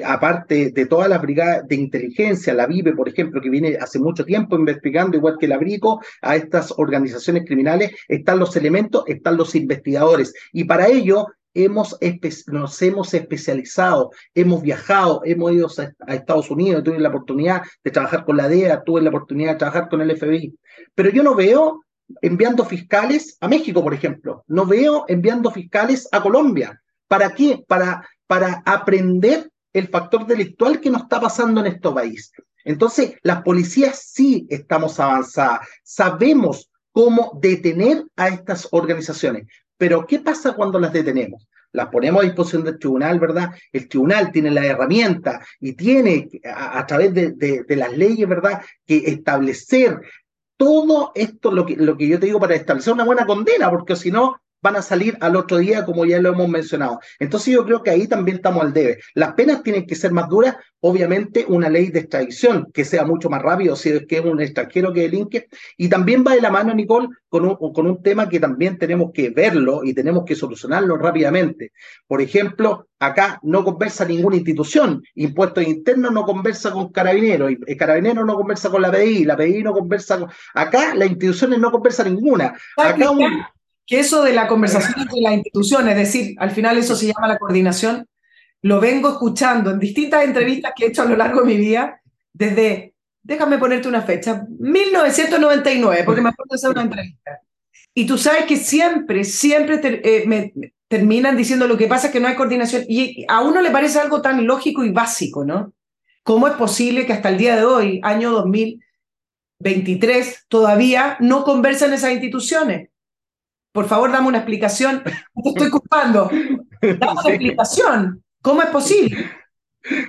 aparte de todas las brigadas de inteligencia, la VIVE, por ejemplo, que viene hace mucho tiempo investigando, igual que la BRICO, a estas organizaciones criminales, están los elementos, están los investigadores. Y para ello hemos nos hemos especializado, hemos viajado, hemos ido a, Estados Unidos, tuve la oportunidad de trabajar con la DEA, tuve la oportunidad de trabajar con el FBI, pero yo no veo enviando fiscales a México, por ejemplo, no veo enviando fiscales a Colombia. ¿Para qué? Para, para aprender el factor delictual que nos está pasando en este país. Entonces, las policías sí estamos avanzadas, sabemos cómo detener a estas organizaciones, pero ¿qué pasa cuando las detenemos? Las ponemos a disposición del tribunal, ¿verdad? El tribunal tiene la herramienta y tiene, a, través de, las leyes, ¿verdad?, que establecer todo esto, lo que, lo que yo te digo, para establecer una buena condena, porque si no, van a salir al otro día, como ya lo hemos mencionado. Entonces yo creo que ahí también estamos al debe. Las penas tienen que ser más duras, obviamente una ley de extradición que sea mucho más rápido si es que es un extranjero que delinque. Y también va de la mano, Nicole, con un, con un tema que también tenemos que verlo y tenemos que solucionarlo rápidamente. Por ejemplo, acá no conversa ninguna institución. Impuestos internos no conversa con carabineros, el carabinero no conversa con la PDI, la PDI no conversa con... Acá las instituciones no conversa ninguna. Acá un que eso de la conversación entre las instituciones, es decir, al final eso se llama la coordinación, lo vengo escuchando en distintas entrevistas que he hecho a lo largo de mi vida, desde, déjame ponerte una fecha, 1999, porque me acuerdo de hacer una entrevista. Y tú sabes que siempre, siempre eh, me terminan diciendo lo que pasa es que no hay coordinación. Y a uno le parece algo tan lógico y básico, ¿no? ¿Cómo es posible que hasta el día de hoy, año 2023, todavía no conversan esas instituciones? Por favor, dame una explicación. Te estoy culpando. Dame una explicación. ¿Cómo es posible?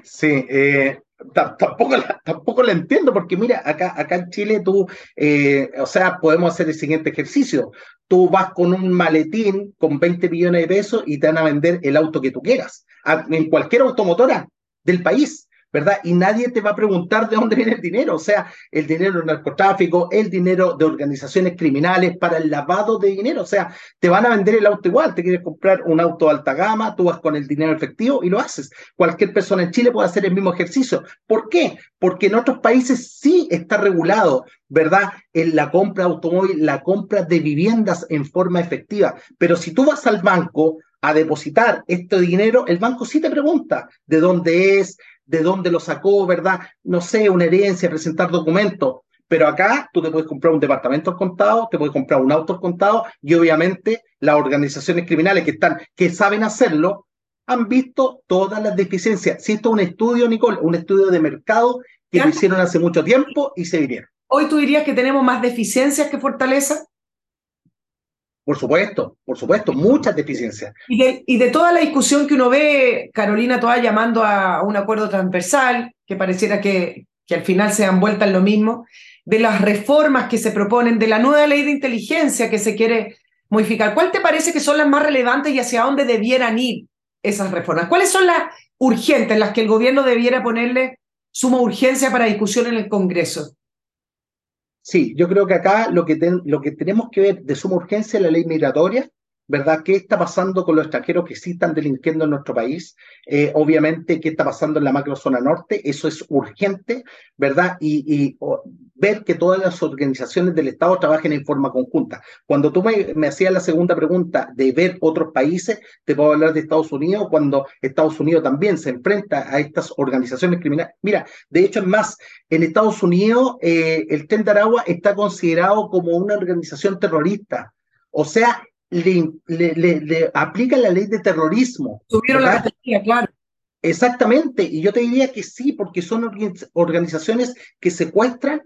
Sí, eh, tampoco, la, tampoco la entiendo, porque mira, acá, acá en Chile tú, eh, o sea, podemos hacer el siguiente ejercicio. Tú vas con un maletín con 20 millones de pesos y te van a vender el auto que tú quieras, en cualquier automotora del país. ¿Verdad? Y nadie te va a preguntar de dónde viene el dinero, o sea, el dinero del narcotráfico, el dinero de organizaciones criminales para el lavado de dinero, o sea, te van a vender el auto igual, te quieres comprar un auto de alta gama, tú vas con el dinero efectivo y lo haces. Cualquier persona en Chile puede hacer el mismo ejercicio. ¿Por qué? Porque en otros países sí está regulado, ¿verdad? En la compra de automóvil, la compra de viviendas en forma efectiva. Pero si tú vas al banco a depositar este dinero, el banco sí te pregunta de dónde es, de dónde lo sacó, ¿verdad? No sé, una herencia, presentar documentos. Pero acá tú te puedes comprar un departamento al contado, te puedes comprar un auto al contado y obviamente las organizaciones criminales que están, que saben hacerlo, han visto todas las deficiencias. Si esto es un estudio, Nicole, un estudio de mercado que lo hicieron hace mucho tiempo y se vinieron. ¿Hoy tú dirías que tenemos más deficiencias que fortaleza? Por supuesto, por supuesto, muchas deficiencias. Y de, toda la discusión que uno ve, Carolina, toda llamando a un acuerdo transversal, que pareciera que, que al final se dan vueltas lo mismo, de las reformas que se proponen, de la nueva ley de inteligencia que se quiere modificar, ¿cuál te parece que son las más relevantes y hacia dónde debieran ir esas reformas? ¿Cuáles son las urgentes, las que el gobierno debiera ponerle suma urgencia para discusión en el Congreso? Sí, yo creo que acá lo que, lo que tenemos que ver de suma urgencia es la ley migratoria, ¿verdad? ¿Qué está pasando con los extranjeros que sí están delinquiendo en nuestro país? Eh, obviamente, ¿qué está pasando en la macrozona norte? Eso es urgente, ¿verdad? Y, ver que todas las organizaciones del Estado trabajen en forma conjunta. Cuando tú me, me hacías la segunda pregunta de ver otros países, te puedo hablar de Estados Unidos, cuando Estados Unidos también se enfrenta a estas organizaciones criminales. Mira, de hecho, es más, en Estados Unidos eh, el Tren de Aragua está considerado como una organización terrorista. O sea, le, le, aplica la ley de terrorismo. Tuvieron la categoría, claro. Exactamente, y yo te diría que sí, porque son organizaciones que secuestran,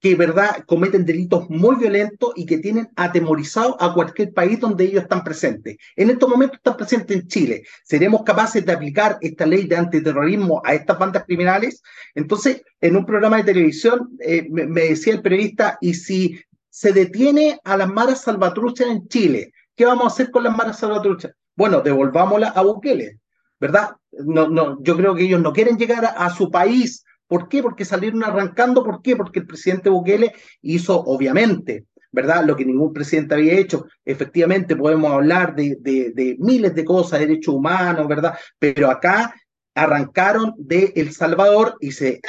que verdad cometen delitos muy violentos y que tienen atemorizado a cualquier país donde ellos están presentes. En estos momentos están presentes en Chile. ¿Seremos capaces de aplicar esta ley de antiterrorismo a estas bandas criminales? Entonces, en un programa de televisión eh, me, me, decía el periodista, y si se detiene a las maras salvatruchas en Chile, ¿qué vamos a hacer con las maras salvatruchas? Bueno, devolvámoslas a Bukele, ¿verdad? No, no, yo creo que ellos no quieren llegar a, su país. ¿Por qué? Porque salieron arrancando. ¿Por qué? Porque el presidente Bukele hizo, obviamente, ¿verdad? Lo que ningún presidente había hecho. Efectivamente, podemos hablar de, de, miles de cosas, derechos humanos, ¿verdad? Pero acá arrancaron de El Salvador y se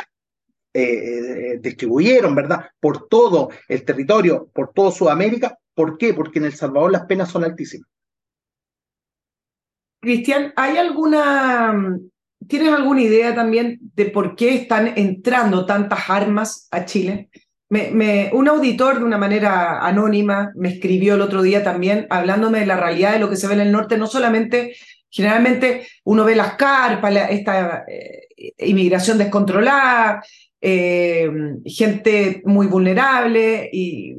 eh, eh, distribuyeron, ¿verdad? Por todo el territorio, por todo Sudamérica, ¿Por qué? Porque en El Salvador las penas son altísimas. Cristian, ¿hay alguna, tienes alguna idea también de por qué están entrando tantas armas a Chile? Un auditor de una manera anónima me escribió el otro día también hablándome de la realidad de lo que se ve en el norte, no solamente, generalmente uno ve las carpas, esta eh, inmigración descontrolada, eh, gente muy vulnerable y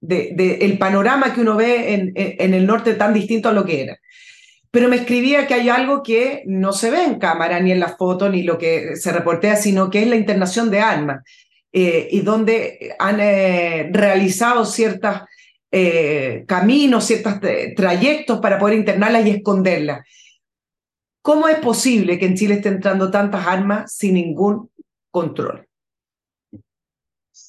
de, el panorama que uno ve en, en, el norte tan distinto a lo que era. Pero me escribía que hay algo que no se ve en cámara, ni en las fotos, ni lo que se reportea, sino que es la internación de armas, eh, y donde han eh, realizado ciertos eh, caminos, ciertos trayectos para poder internarlas y esconderlas. ¿Cómo es posible que en Chile esté entrando tantas armas sin ningún control?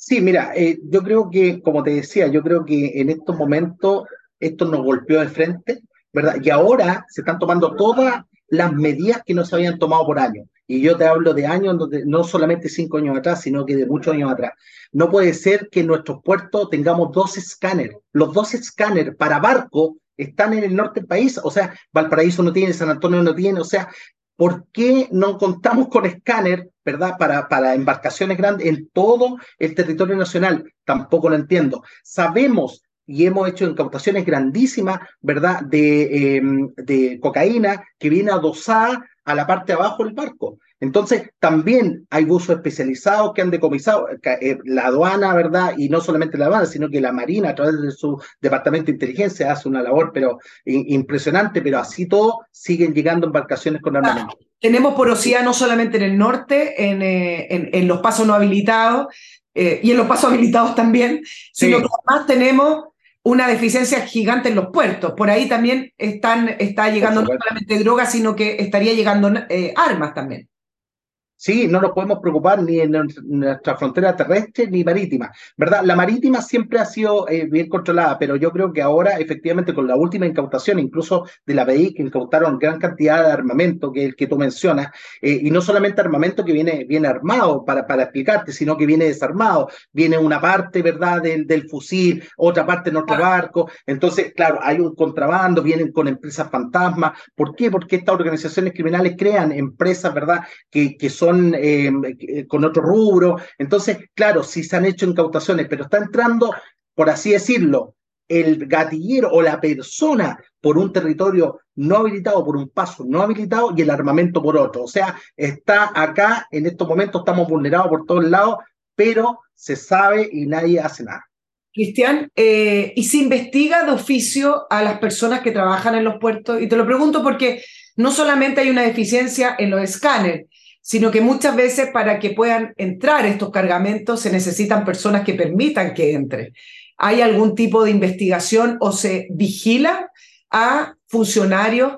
Sí, mira, eh, yo creo que, como te decía, yo creo que en estos momentos esto nos golpeó de frente, ¿verdad? Y ahora se están tomando todas las medidas que no se habían tomado por años. Y yo te hablo de años, no solamente cinco años atrás, sino que de muchos años atrás. No puede ser que en nuestros puertos tengamos dos escáneres. Los dos escáneres para barco están en el norte del país. O sea, Valparaíso no tiene, San Antonio no tiene. O sea, ¿por qué no contamos con escáner, verdad, para, para embarcaciones grandes en todo el territorio nacional? Tampoco lo entiendo. Sabemos y hemos hecho incautaciones grandísimas, ¿verdad?, de, em, de cocaína que viene adosada a la parte de abajo del barco. Entonces, también hay buzos especializados que han decomisado eh, la aduana, ¿verdad? Y no solamente la aduana, sino que la Marina, a través de su departamento de inteligencia, hace una labor pero impresionante, pero así todo siguen llegando embarcaciones con armamento. Tenemos porosidad no solamente en el norte, en, eh, en, los pasos no habilitados, eh, y en los pasos habilitados también, sino que además tenemos una deficiencia gigante en los puertos. Por ahí también están, está llegando no solamente drogas, sino que estaría llegando armas también. Sí, no nos podemos preocupar ni en nuestra frontera terrestre ni marítima, ¿verdad? La marítima siempre ha sido eh, bien controlada, pero yo creo que ahora, efectivamente, con la última incautación, incluso de la BI, que incautaron gran cantidad de armamento, que es el que tú mencionas, eh, y no solamente armamento que viene, viene armado, para, para explicarte, sino que viene desarmado. Viene una parte, ¿verdad?, del, del fusil, otra parte en otro barco. Entonces, claro, hay un contrabando, vienen con empresas fantasmas. ¿Por qué? Porque estas organizaciones criminales crean empresas, ¿verdad?, que, que son son eh, con otro rubro. Entonces, claro, sí se han hecho incautaciones, pero está entrando, por así decirlo, el gatillero o la persona por un territorio no habilitado, por un paso no habilitado y el armamento por otro. O sea, está acá, en estos momentos estamos vulnerados por todos lados, pero se sabe y nadie hace nada. Cristian, eh, y se investiga de oficio a las personas que trabajan en los puertos. Y te lo pregunto porque no solamente hay una deficiencia en los escáneres, sino que muchas veces para que puedan entrar estos cargamentos se necesitan personas que permitan que entren. ¿Hay algún tipo de investigación o se vigila a funcionarios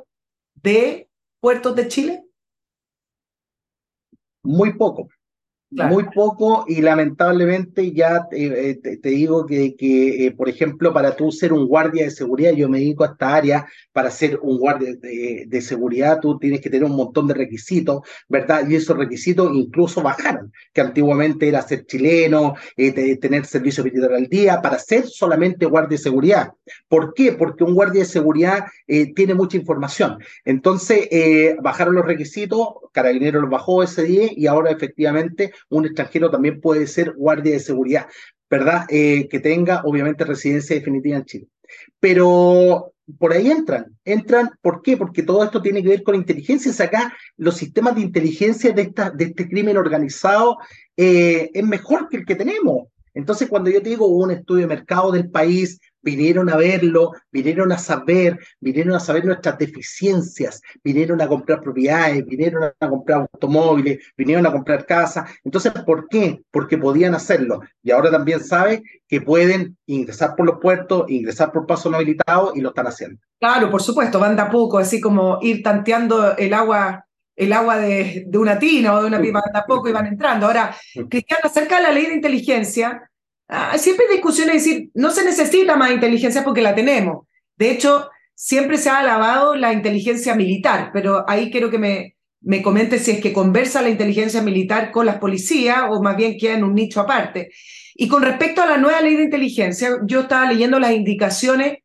de puertos de Chile? Muy poco. Muy poco y lamentablemente ya eh, te, digo que, que eh, por ejemplo, para tú ser un guardia de seguridad, yo me dedico a esta área, para ser un guardia de, seguridad tú tienes que tener un montón de requisitos, ¿verdad? Y esos requisitos incluso bajaron, que antiguamente era ser chileno, eh, tener servicio militar al día, para ser solamente guardia de seguridad. ¿Por qué? Porque un guardia de seguridad tiene mucha información. Entonces, bajaron los requisitos, Carabinero los bajó ese día y ahora efectivamente un extranjero también puede ser guardia de seguridad, ¿verdad? Eh, que tenga obviamente residencia definitiva en Chile. Pero por ahí entran, entran, ¿por qué? Porque todo esto tiene que ver con inteligencia. Acá los sistemas de inteligencia de este crimen organizado eh, es mejor que el que tenemos. Entonces, cuando yo te digo un estudio de mercado del país, vinieron a verlo, vinieron a saber, vinieron a saber nuestras deficiencias, vinieron a comprar propiedades, vinieron a comprar automóviles, vinieron a comprar casas. Entonces, ¿por qué? Porque podían hacerlo. Y ahora también sabe que pueden ingresar por los puertos, ingresar por paso no habilitado y lo están haciendo. Claro, por supuesto, van de a poco, así como ir tanteando el agua el agua de, de, una tina o de una pipa de a poco y van entrando. Ahora, Cristiano, acerca de la ley de inteligencia, Ah, siempre hay discusiones de decir, no se necesita más inteligencia porque la tenemos. De hecho, siempre se ha alabado la inteligencia militar, pero ahí quiero que me, me comente si es que conversa la inteligencia militar con las policías o más bien queda en un nicho aparte. Y con respecto a la nueva ley de inteligencia, yo estaba leyendo las indicaciones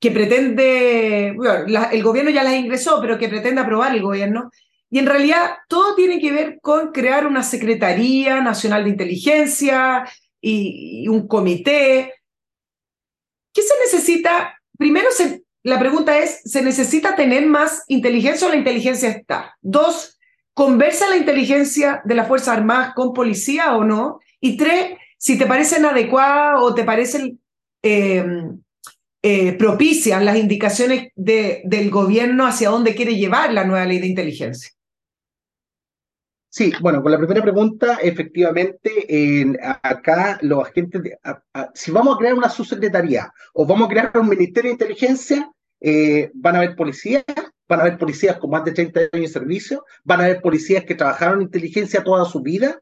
que pretende, bueno, el gobierno ya las ingresó, pero que pretende aprobar el gobierno. Y en realidad todo tiene que ver con crear una Secretaría Nacional de Inteligencia, y, un comité. ¿Qué se necesita? Primero, la pregunta es, ¿se necesita tener más inteligencia o la inteligencia está? Dos, ¿conversa la inteligencia de las Fuerzas Armadas con policía o no? Y tres, si te parecen adecuadas o te parecen eh, eh, propicias las indicaciones de, del gobierno hacia dónde quiere llevar la nueva ley de inteligencia. Sí, bueno, con la primera pregunta, efectivamente, acá los agentes, si vamos a crear una subsecretaría o vamos a crear un ministerio de inteligencia, eh, van a haber policías, van a haber policías con más de 30 años de servicio, van a haber policías que trabajaron en inteligencia toda su vida.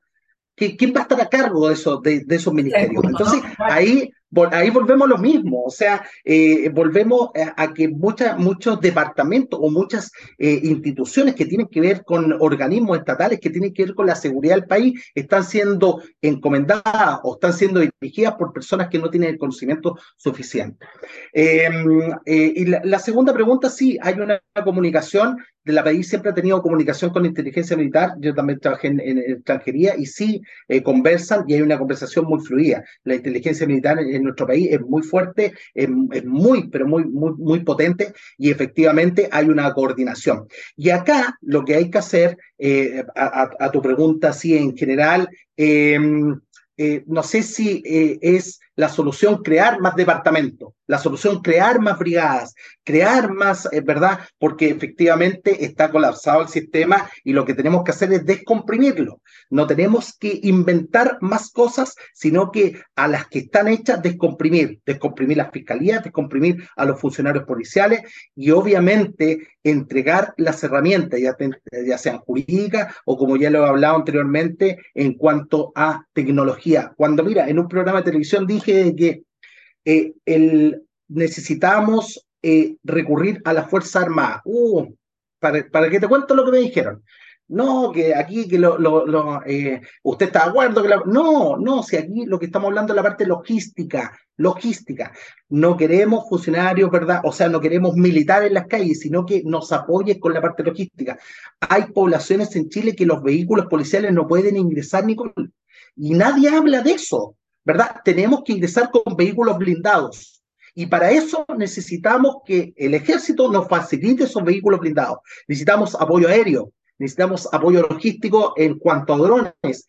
¿Quién va a estar a cargo de, eso, de, de esos ministerios? Entonces, ahí ahí volvemos a lo mismo, o sea, eh, volvemos a, que muchas, muchos departamentos o muchas eh, instituciones que tienen que ver con organismos estatales, que tienen que ver con la seguridad del país, están siendo encomendadas o están siendo dirigidas por personas que no tienen el conocimiento suficiente. Eh, y la, segunda pregunta, sí, hay una comunicación de la país siempre ha tenido comunicación con la inteligencia militar, yo también trabajé en, extranjería y sí conversan y hay una conversación muy fluida. La inteligencia militar en nuestro país es muy fuerte, es, muy, pero muy, muy, muy potente y efectivamente hay una coordinación. Y acá lo que hay que hacer, eh, a, tu pregunta así en general, eh, eh, no sé si es la solución crear más departamentos, la solución crear más brigadas, crear más, es ¿verdad? Porque efectivamente está colapsado el sistema y lo que tenemos que hacer es descomprimirlo. No tenemos que inventar más cosas, sino que a las que están hechas descomprimir, descomprimir las fiscalías, descomprimir a los funcionarios policiales y obviamente entregar las herramientas, ya, ya sean jurídicas o como ya lo he hablado anteriormente, en cuanto a tecnología. Cuando mira, en un programa de televisión dije que eh, el, necesitamos eh, recurrir a la Fuerza Armada. Uh, para, para que te cuento lo que me dijeron. no, que aquí que lo, lo, eh, usted está de acuerdo que no, no, si aquí lo que estamos hablando es la parte logística, logística. No queremos funcionarios, ¿verdad? O sea, no queremos militares en las calles, sino que nos apoyen con la parte logística. Hay poblaciones en Chile que los vehículos policiales no pueden ingresar ni con... Y nadie habla de eso, ¿verdad? Tenemos que ingresar con vehículos blindados. Y para eso necesitamos que el ejército nos facilite esos vehículos blindados. Necesitamos apoyo aéreo, necesitamos apoyo logístico en cuanto a drones,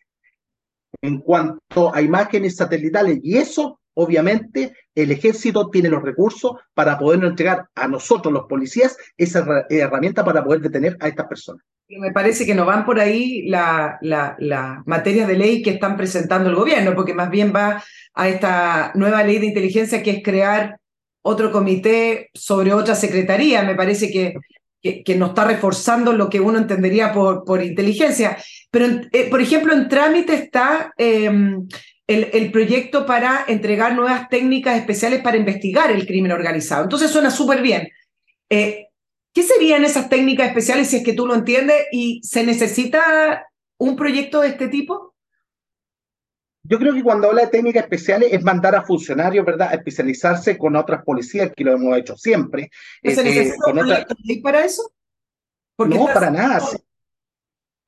en cuanto a imágenes satelitales. Y eso, obviamente, el ejército tiene los recursos para podernos entregar a nosotros, los policías, esa herramienta para poder detener a estas personas. Me parece que no van por ahí las la, materias de ley que están presentando el gobierno, porque más bien va a esta nueva ley de inteligencia que es crear otro comité sobre otra secretaría. Me parece que que, no está reforzando lo que uno entendería por, por inteligencia. Pero, eh, por ejemplo, en trámite está em, el, el, proyecto para entregar nuevas técnicas especiales para investigar el crimen organizado. Entonces suena súper bien. Eh, ¿Qué serían esas técnicas especiales si es que tú lo entiendes y se necesita un proyecto de este tipo? Yo creo que cuando habla de técnicas especiales es mandar a funcionarios, ¿verdad?, a especializarse con otras policías, que lo hemos hecho siempre. ¿Se eh, necesita un para eso? no, para nada.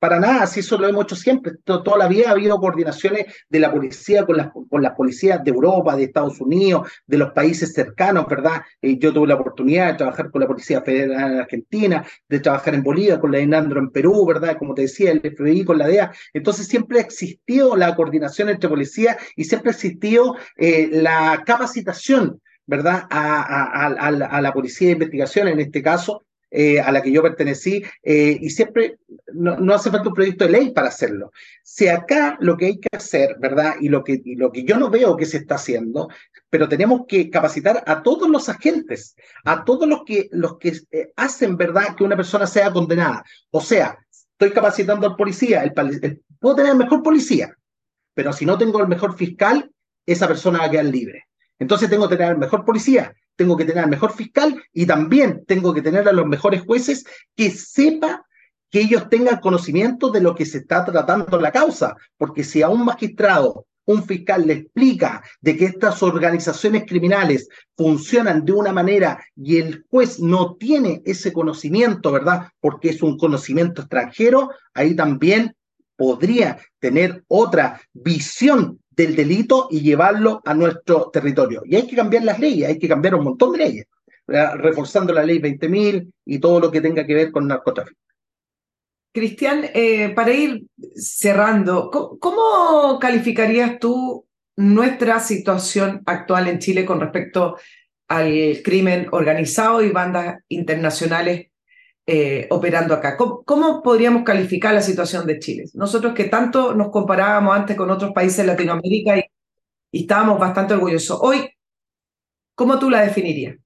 Para nada, si eso lo hemos hecho siempre. Toda la vida ha habido coordinaciones de la policía con las, con policías de Europa, de Estados Unidos, de los países cercanos, ¿verdad? Eh, yo tuve la oportunidad de trabajar con la Policía Federal en Argentina, de trabajar en Bolivia, con la ENANDRO en Perú, ¿verdad? Como te decía, el FBI con la DEA. Entonces siempre ha existido la coordinación entre policías y siempre ha existido eh, la capacitación, ¿verdad? A, a la policía de investigación, en este caso, eh, a la que yo pertenecí, eh, y siempre no, hace falta un proyecto de ley para hacerlo. Si acá lo que hay que hacer, ¿verdad? Y lo que, lo que yo no veo que se está haciendo, pero tenemos que capacitar a todos los agentes, a todos los que, los que eh, hacen, ¿verdad?, que una persona sea condenada. O sea, estoy capacitando al policía, el, puedo tener el mejor policía, pero si no tengo el mejor fiscal, esa persona va a quedar libre. Entonces tengo que tener el mejor policía, tengo que tener al mejor fiscal y también tengo que tener a los mejores jueces que sepa que ellos tengan conocimiento de lo que se está tratando la causa, porque si a un magistrado, un fiscal le explica de que estas organizaciones criminales funcionan de una manera y el juez no tiene ese conocimiento, ¿verdad? Porque es un conocimiento extranjero, ahí también podría tener otra visión del delito y llevarlo a nuestro territorio. Y hay que cambiar las leyes, hay que cambiar un montón de leyes, reforzando la ley 20.000 y todo lo que tenga que ver con narcotráfico. Cristian, eh, para ir cerrando, ¿cómo, calificarías tú nuestra situación actual en Chile con respecto al crimen organizado y bandas internacionales eh, operando acá. ¿Cómo, podríamos calificar la situación de Chile? Nosotros que tanto nos comparábamos antes con otros países de Latinoamérica y, estábamos bastante orgullosos. Hoy, ¿cómo tú la definirías?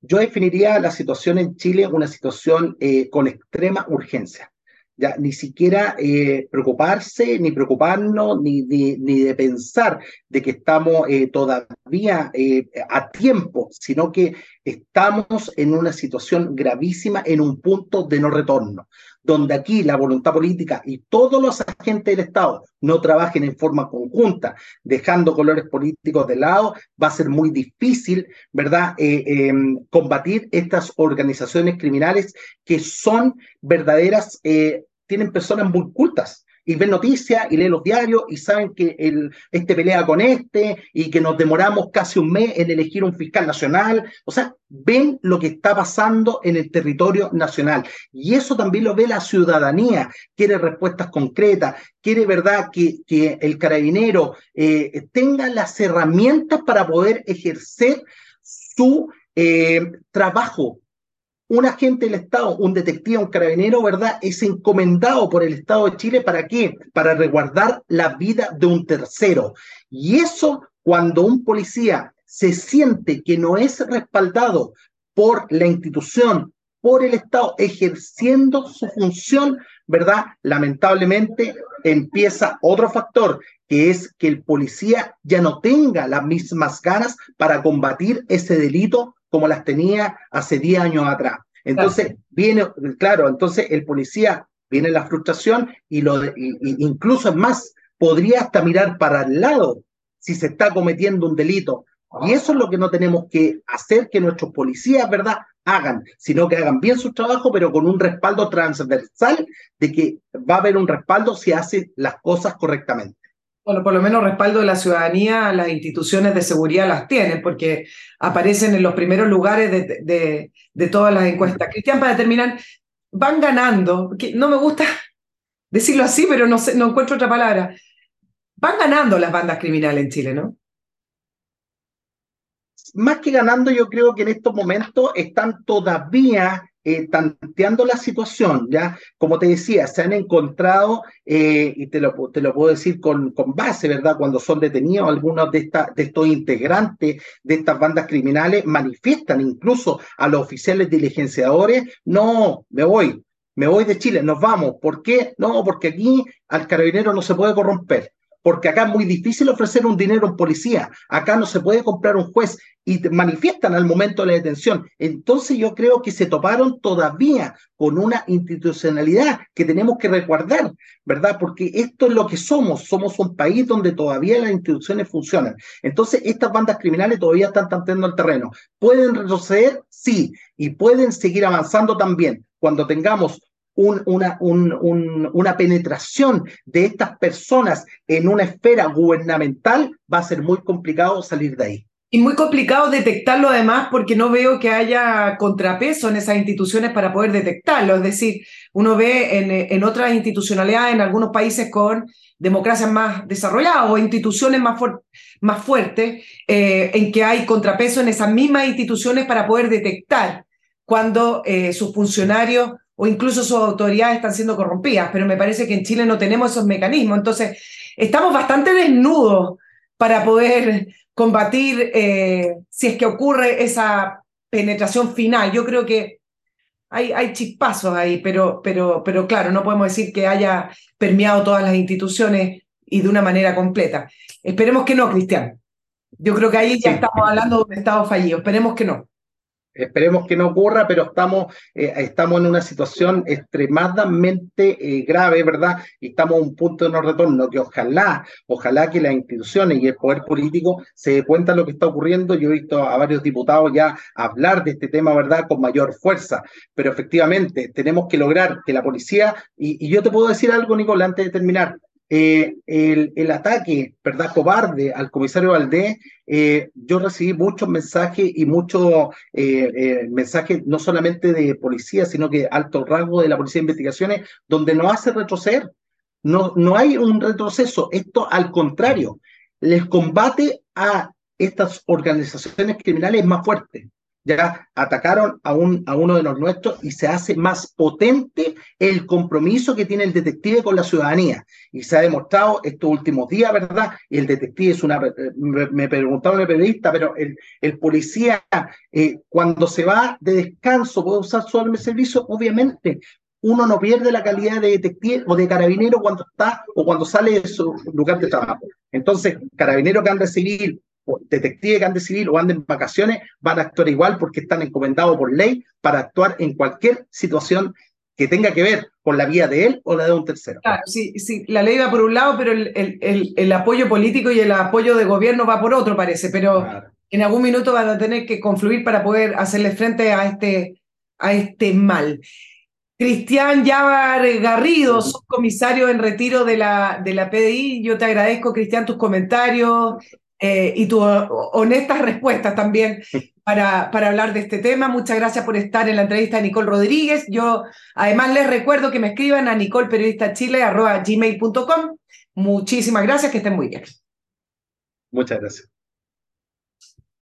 Yo definiría la situación en Chile una situación eh, con extrema urgencia ya ni siquiera eh, preocuparse, ni preocuparnos, ni, ni, de pensar de que estamos eh, todavía eh, a tiempo, sino que estamos en una situación gravísima, en un punto de no retorno donde aquí la voluntad política y todos los agentes del Estado no trabajen en forma conjunta, dejando colores políticos de lado, va a ser muy difícil, ¿verdad?, eh, em, combatir estas organizaciones criminales que son verdaderas, eh, tienen personas muy cultas, y ven noticias y leen los diarios y saben que el, este pelea con este y que nos demoramos casi un mes en elegir un fiscal nacional. O sea, ven lo que está pasando en el territorio nacional. Y eso también lo ve la ciudadanía. Quiere respuestas concretas, quiere, ¿verdad?, que, que el carabinero eh, tenga las herramientas para poder ejercer su eh, trabajo un agente del Estado, un detective, un carabinero, ¿verdad? Es encomendado por el Estado de Chile para qué? Para resguardar la vida de un tercero. Y eso, cuando un policía se siente que no es respaldado por la institución, por el Estado, ejerciendo su función, ¿verdad? Lamentablemente empieza otro factor, que es que el policía ya no tenga las mismas ganas para combatir ese delito como las tenía hace 10 años atrás. Entonces, viene, claro, entonces el policía viene la frustración y lo incluso es más, podría hasta mirar para el lado si se está cometiendo un delito. Y eso es lo que no tenemos que hacer que nuestros policías, ¿verdad?, hagan, sino que hagan bien su trabajo, pero con un respaldo transversal de que va a haber un respaldo si hacen las cosas correctamente. Bueno, por lo menos respaldo de la ciudadanía, las instituciones de seguridad las tienen, porque aparecen en los primeros lugares de, de, todas las encuestas. Cristian, para terminar, van ganando, no me gusta decirlo así, pero no encuentro otra palabra. Van ganando las bandas criminales en Chile, ¿no? Más que ganando, yo creo que en estos momentos están todavía eh, tanteando la situación, ¿ya? Como te decía, se han encontrado, eh, y te lo, te lo puedo decir con, con base, ¿verdad? Cuando son detenidos algunos de, esta, de estos integrantes de estas bandas criminales, manifiestan incluso a los oficiales diligenciadores, no, me voy, me voy de Chile, nos vamos. ¿Por qué? No, porque aquí al carabinero no se puede corromper porque acá es muy difícil ofrecer un dinero un policía, acá no se puede comprar un juez y manifiestan al momento de la detención. Entonces yo creo que se toparon todavía con una institucionalidad que tenemos que recordar, ¿verdad? Porque esto es lo que somos, somos un país donde todavía las instituciones funcionan. Entonces estas bandas criminales todavía están tanteando el terreno. ¿Pueden retroceder? Sí, y pueden seguir avanzando también. Cuando tengamos una, penetración de estas personas en una esfera gubernamental, va a ser muy complicado salir de ahí. Y muy complicado detectarlo además porque no veo que haya contrapeso en esas instituciones para poder detectarlo. Es decir, uno ve en, en otras institucionalidades, en algunos países con democracias más desarrolladas o instituciones más, más fuertes, eh, en que hay contrapeso en esas mismas instituciones para poder detectar cuando eh, sus funcionarios o incluso sus autoridades están siendo corrompidas, pero me parece que en Chile no tenemos esos mecanismos. Entonces, estamos bastante desnudos para poder combatir eh, si es que ocurre esa penetración final. Yo creo que hay, hay chispazos ahí, pero, pero, pero claro, no podemos decir que haya permeado todas las instituciones y de una manera completa. Esperemos que no, Cristian. Yo creo que ahí ya estamos hablando de un Estado fallido. Esperemos que no. Esperemos que no ocurra, pero estamos, eh, estamos en una situación extremadamente eh, grave, ¿verdad? Y estamos a un punto de no retorno que ojalá, ojalá que las instituciones y el poder político se dé cuenta de lo que está ocurriendo. Yo he visto a varios diputados ya hablar de este tema, ¿verdad? Con mayor fuerza, pero efectivamente tenemos que lograr que la policía, y, y yo te puedo decir algo, Nicolás, antes de terminar, eh, el, ataque, ¿verdad?, cobarde al comisario Valdés, eh, yo recibí muchos mensajes y muchos eh, mensajes no solamente de policía, sino que alto rango de la Policía de Investigaciones, donde no hace retroceder. No, no hay un retroceso. Esto, al contrario, les combate a estas organizaciones criminales más fuertes ya atacaron a, un, a uno de los nuestros y se hace más potente el compromiso que tiene el detective con la ciudadanía. Y se ha demostrado estos últimos días, ¿verdad? Y el detective es una, me, preguntaba un periodista, pero el, el policía eh, cuando se va de descanso puede usar su arma de servicio, obviamente. Uno no pierde la calidad de detective o de carabinero cuando está o cuando sale de su lugar de trabajo. Entonces, carabinero que anda civil detectives que anden civil o anden en vacaciones van a actuar igual porque están encomendados por ley para actuar en cualquier situación que tenga que ver con la vía de él o la de un tercero. Claro, sí, sí, la ley va por un lado, pero el, el, el, apoyo político y el apoyo de gobierno va por otro, parece, pero en algún minuto van a tener que confluir para poder hacerle frente a este, a este mal. Cristian Yavar Garrido, subcomisario en retiro de la, de la PDI, yo te agradezco, Cristian, tus comentarios, eh, y tus honestas respuestas también para, para hablar de este tema. Muchas gracias por estar en la entrevista de Nicole Rodríguez. Yo además les recuerdo que me escriban a nicolperiodistachile.gmail.com. Muchísimas gracias, que estén muy bien. Muchas gracias.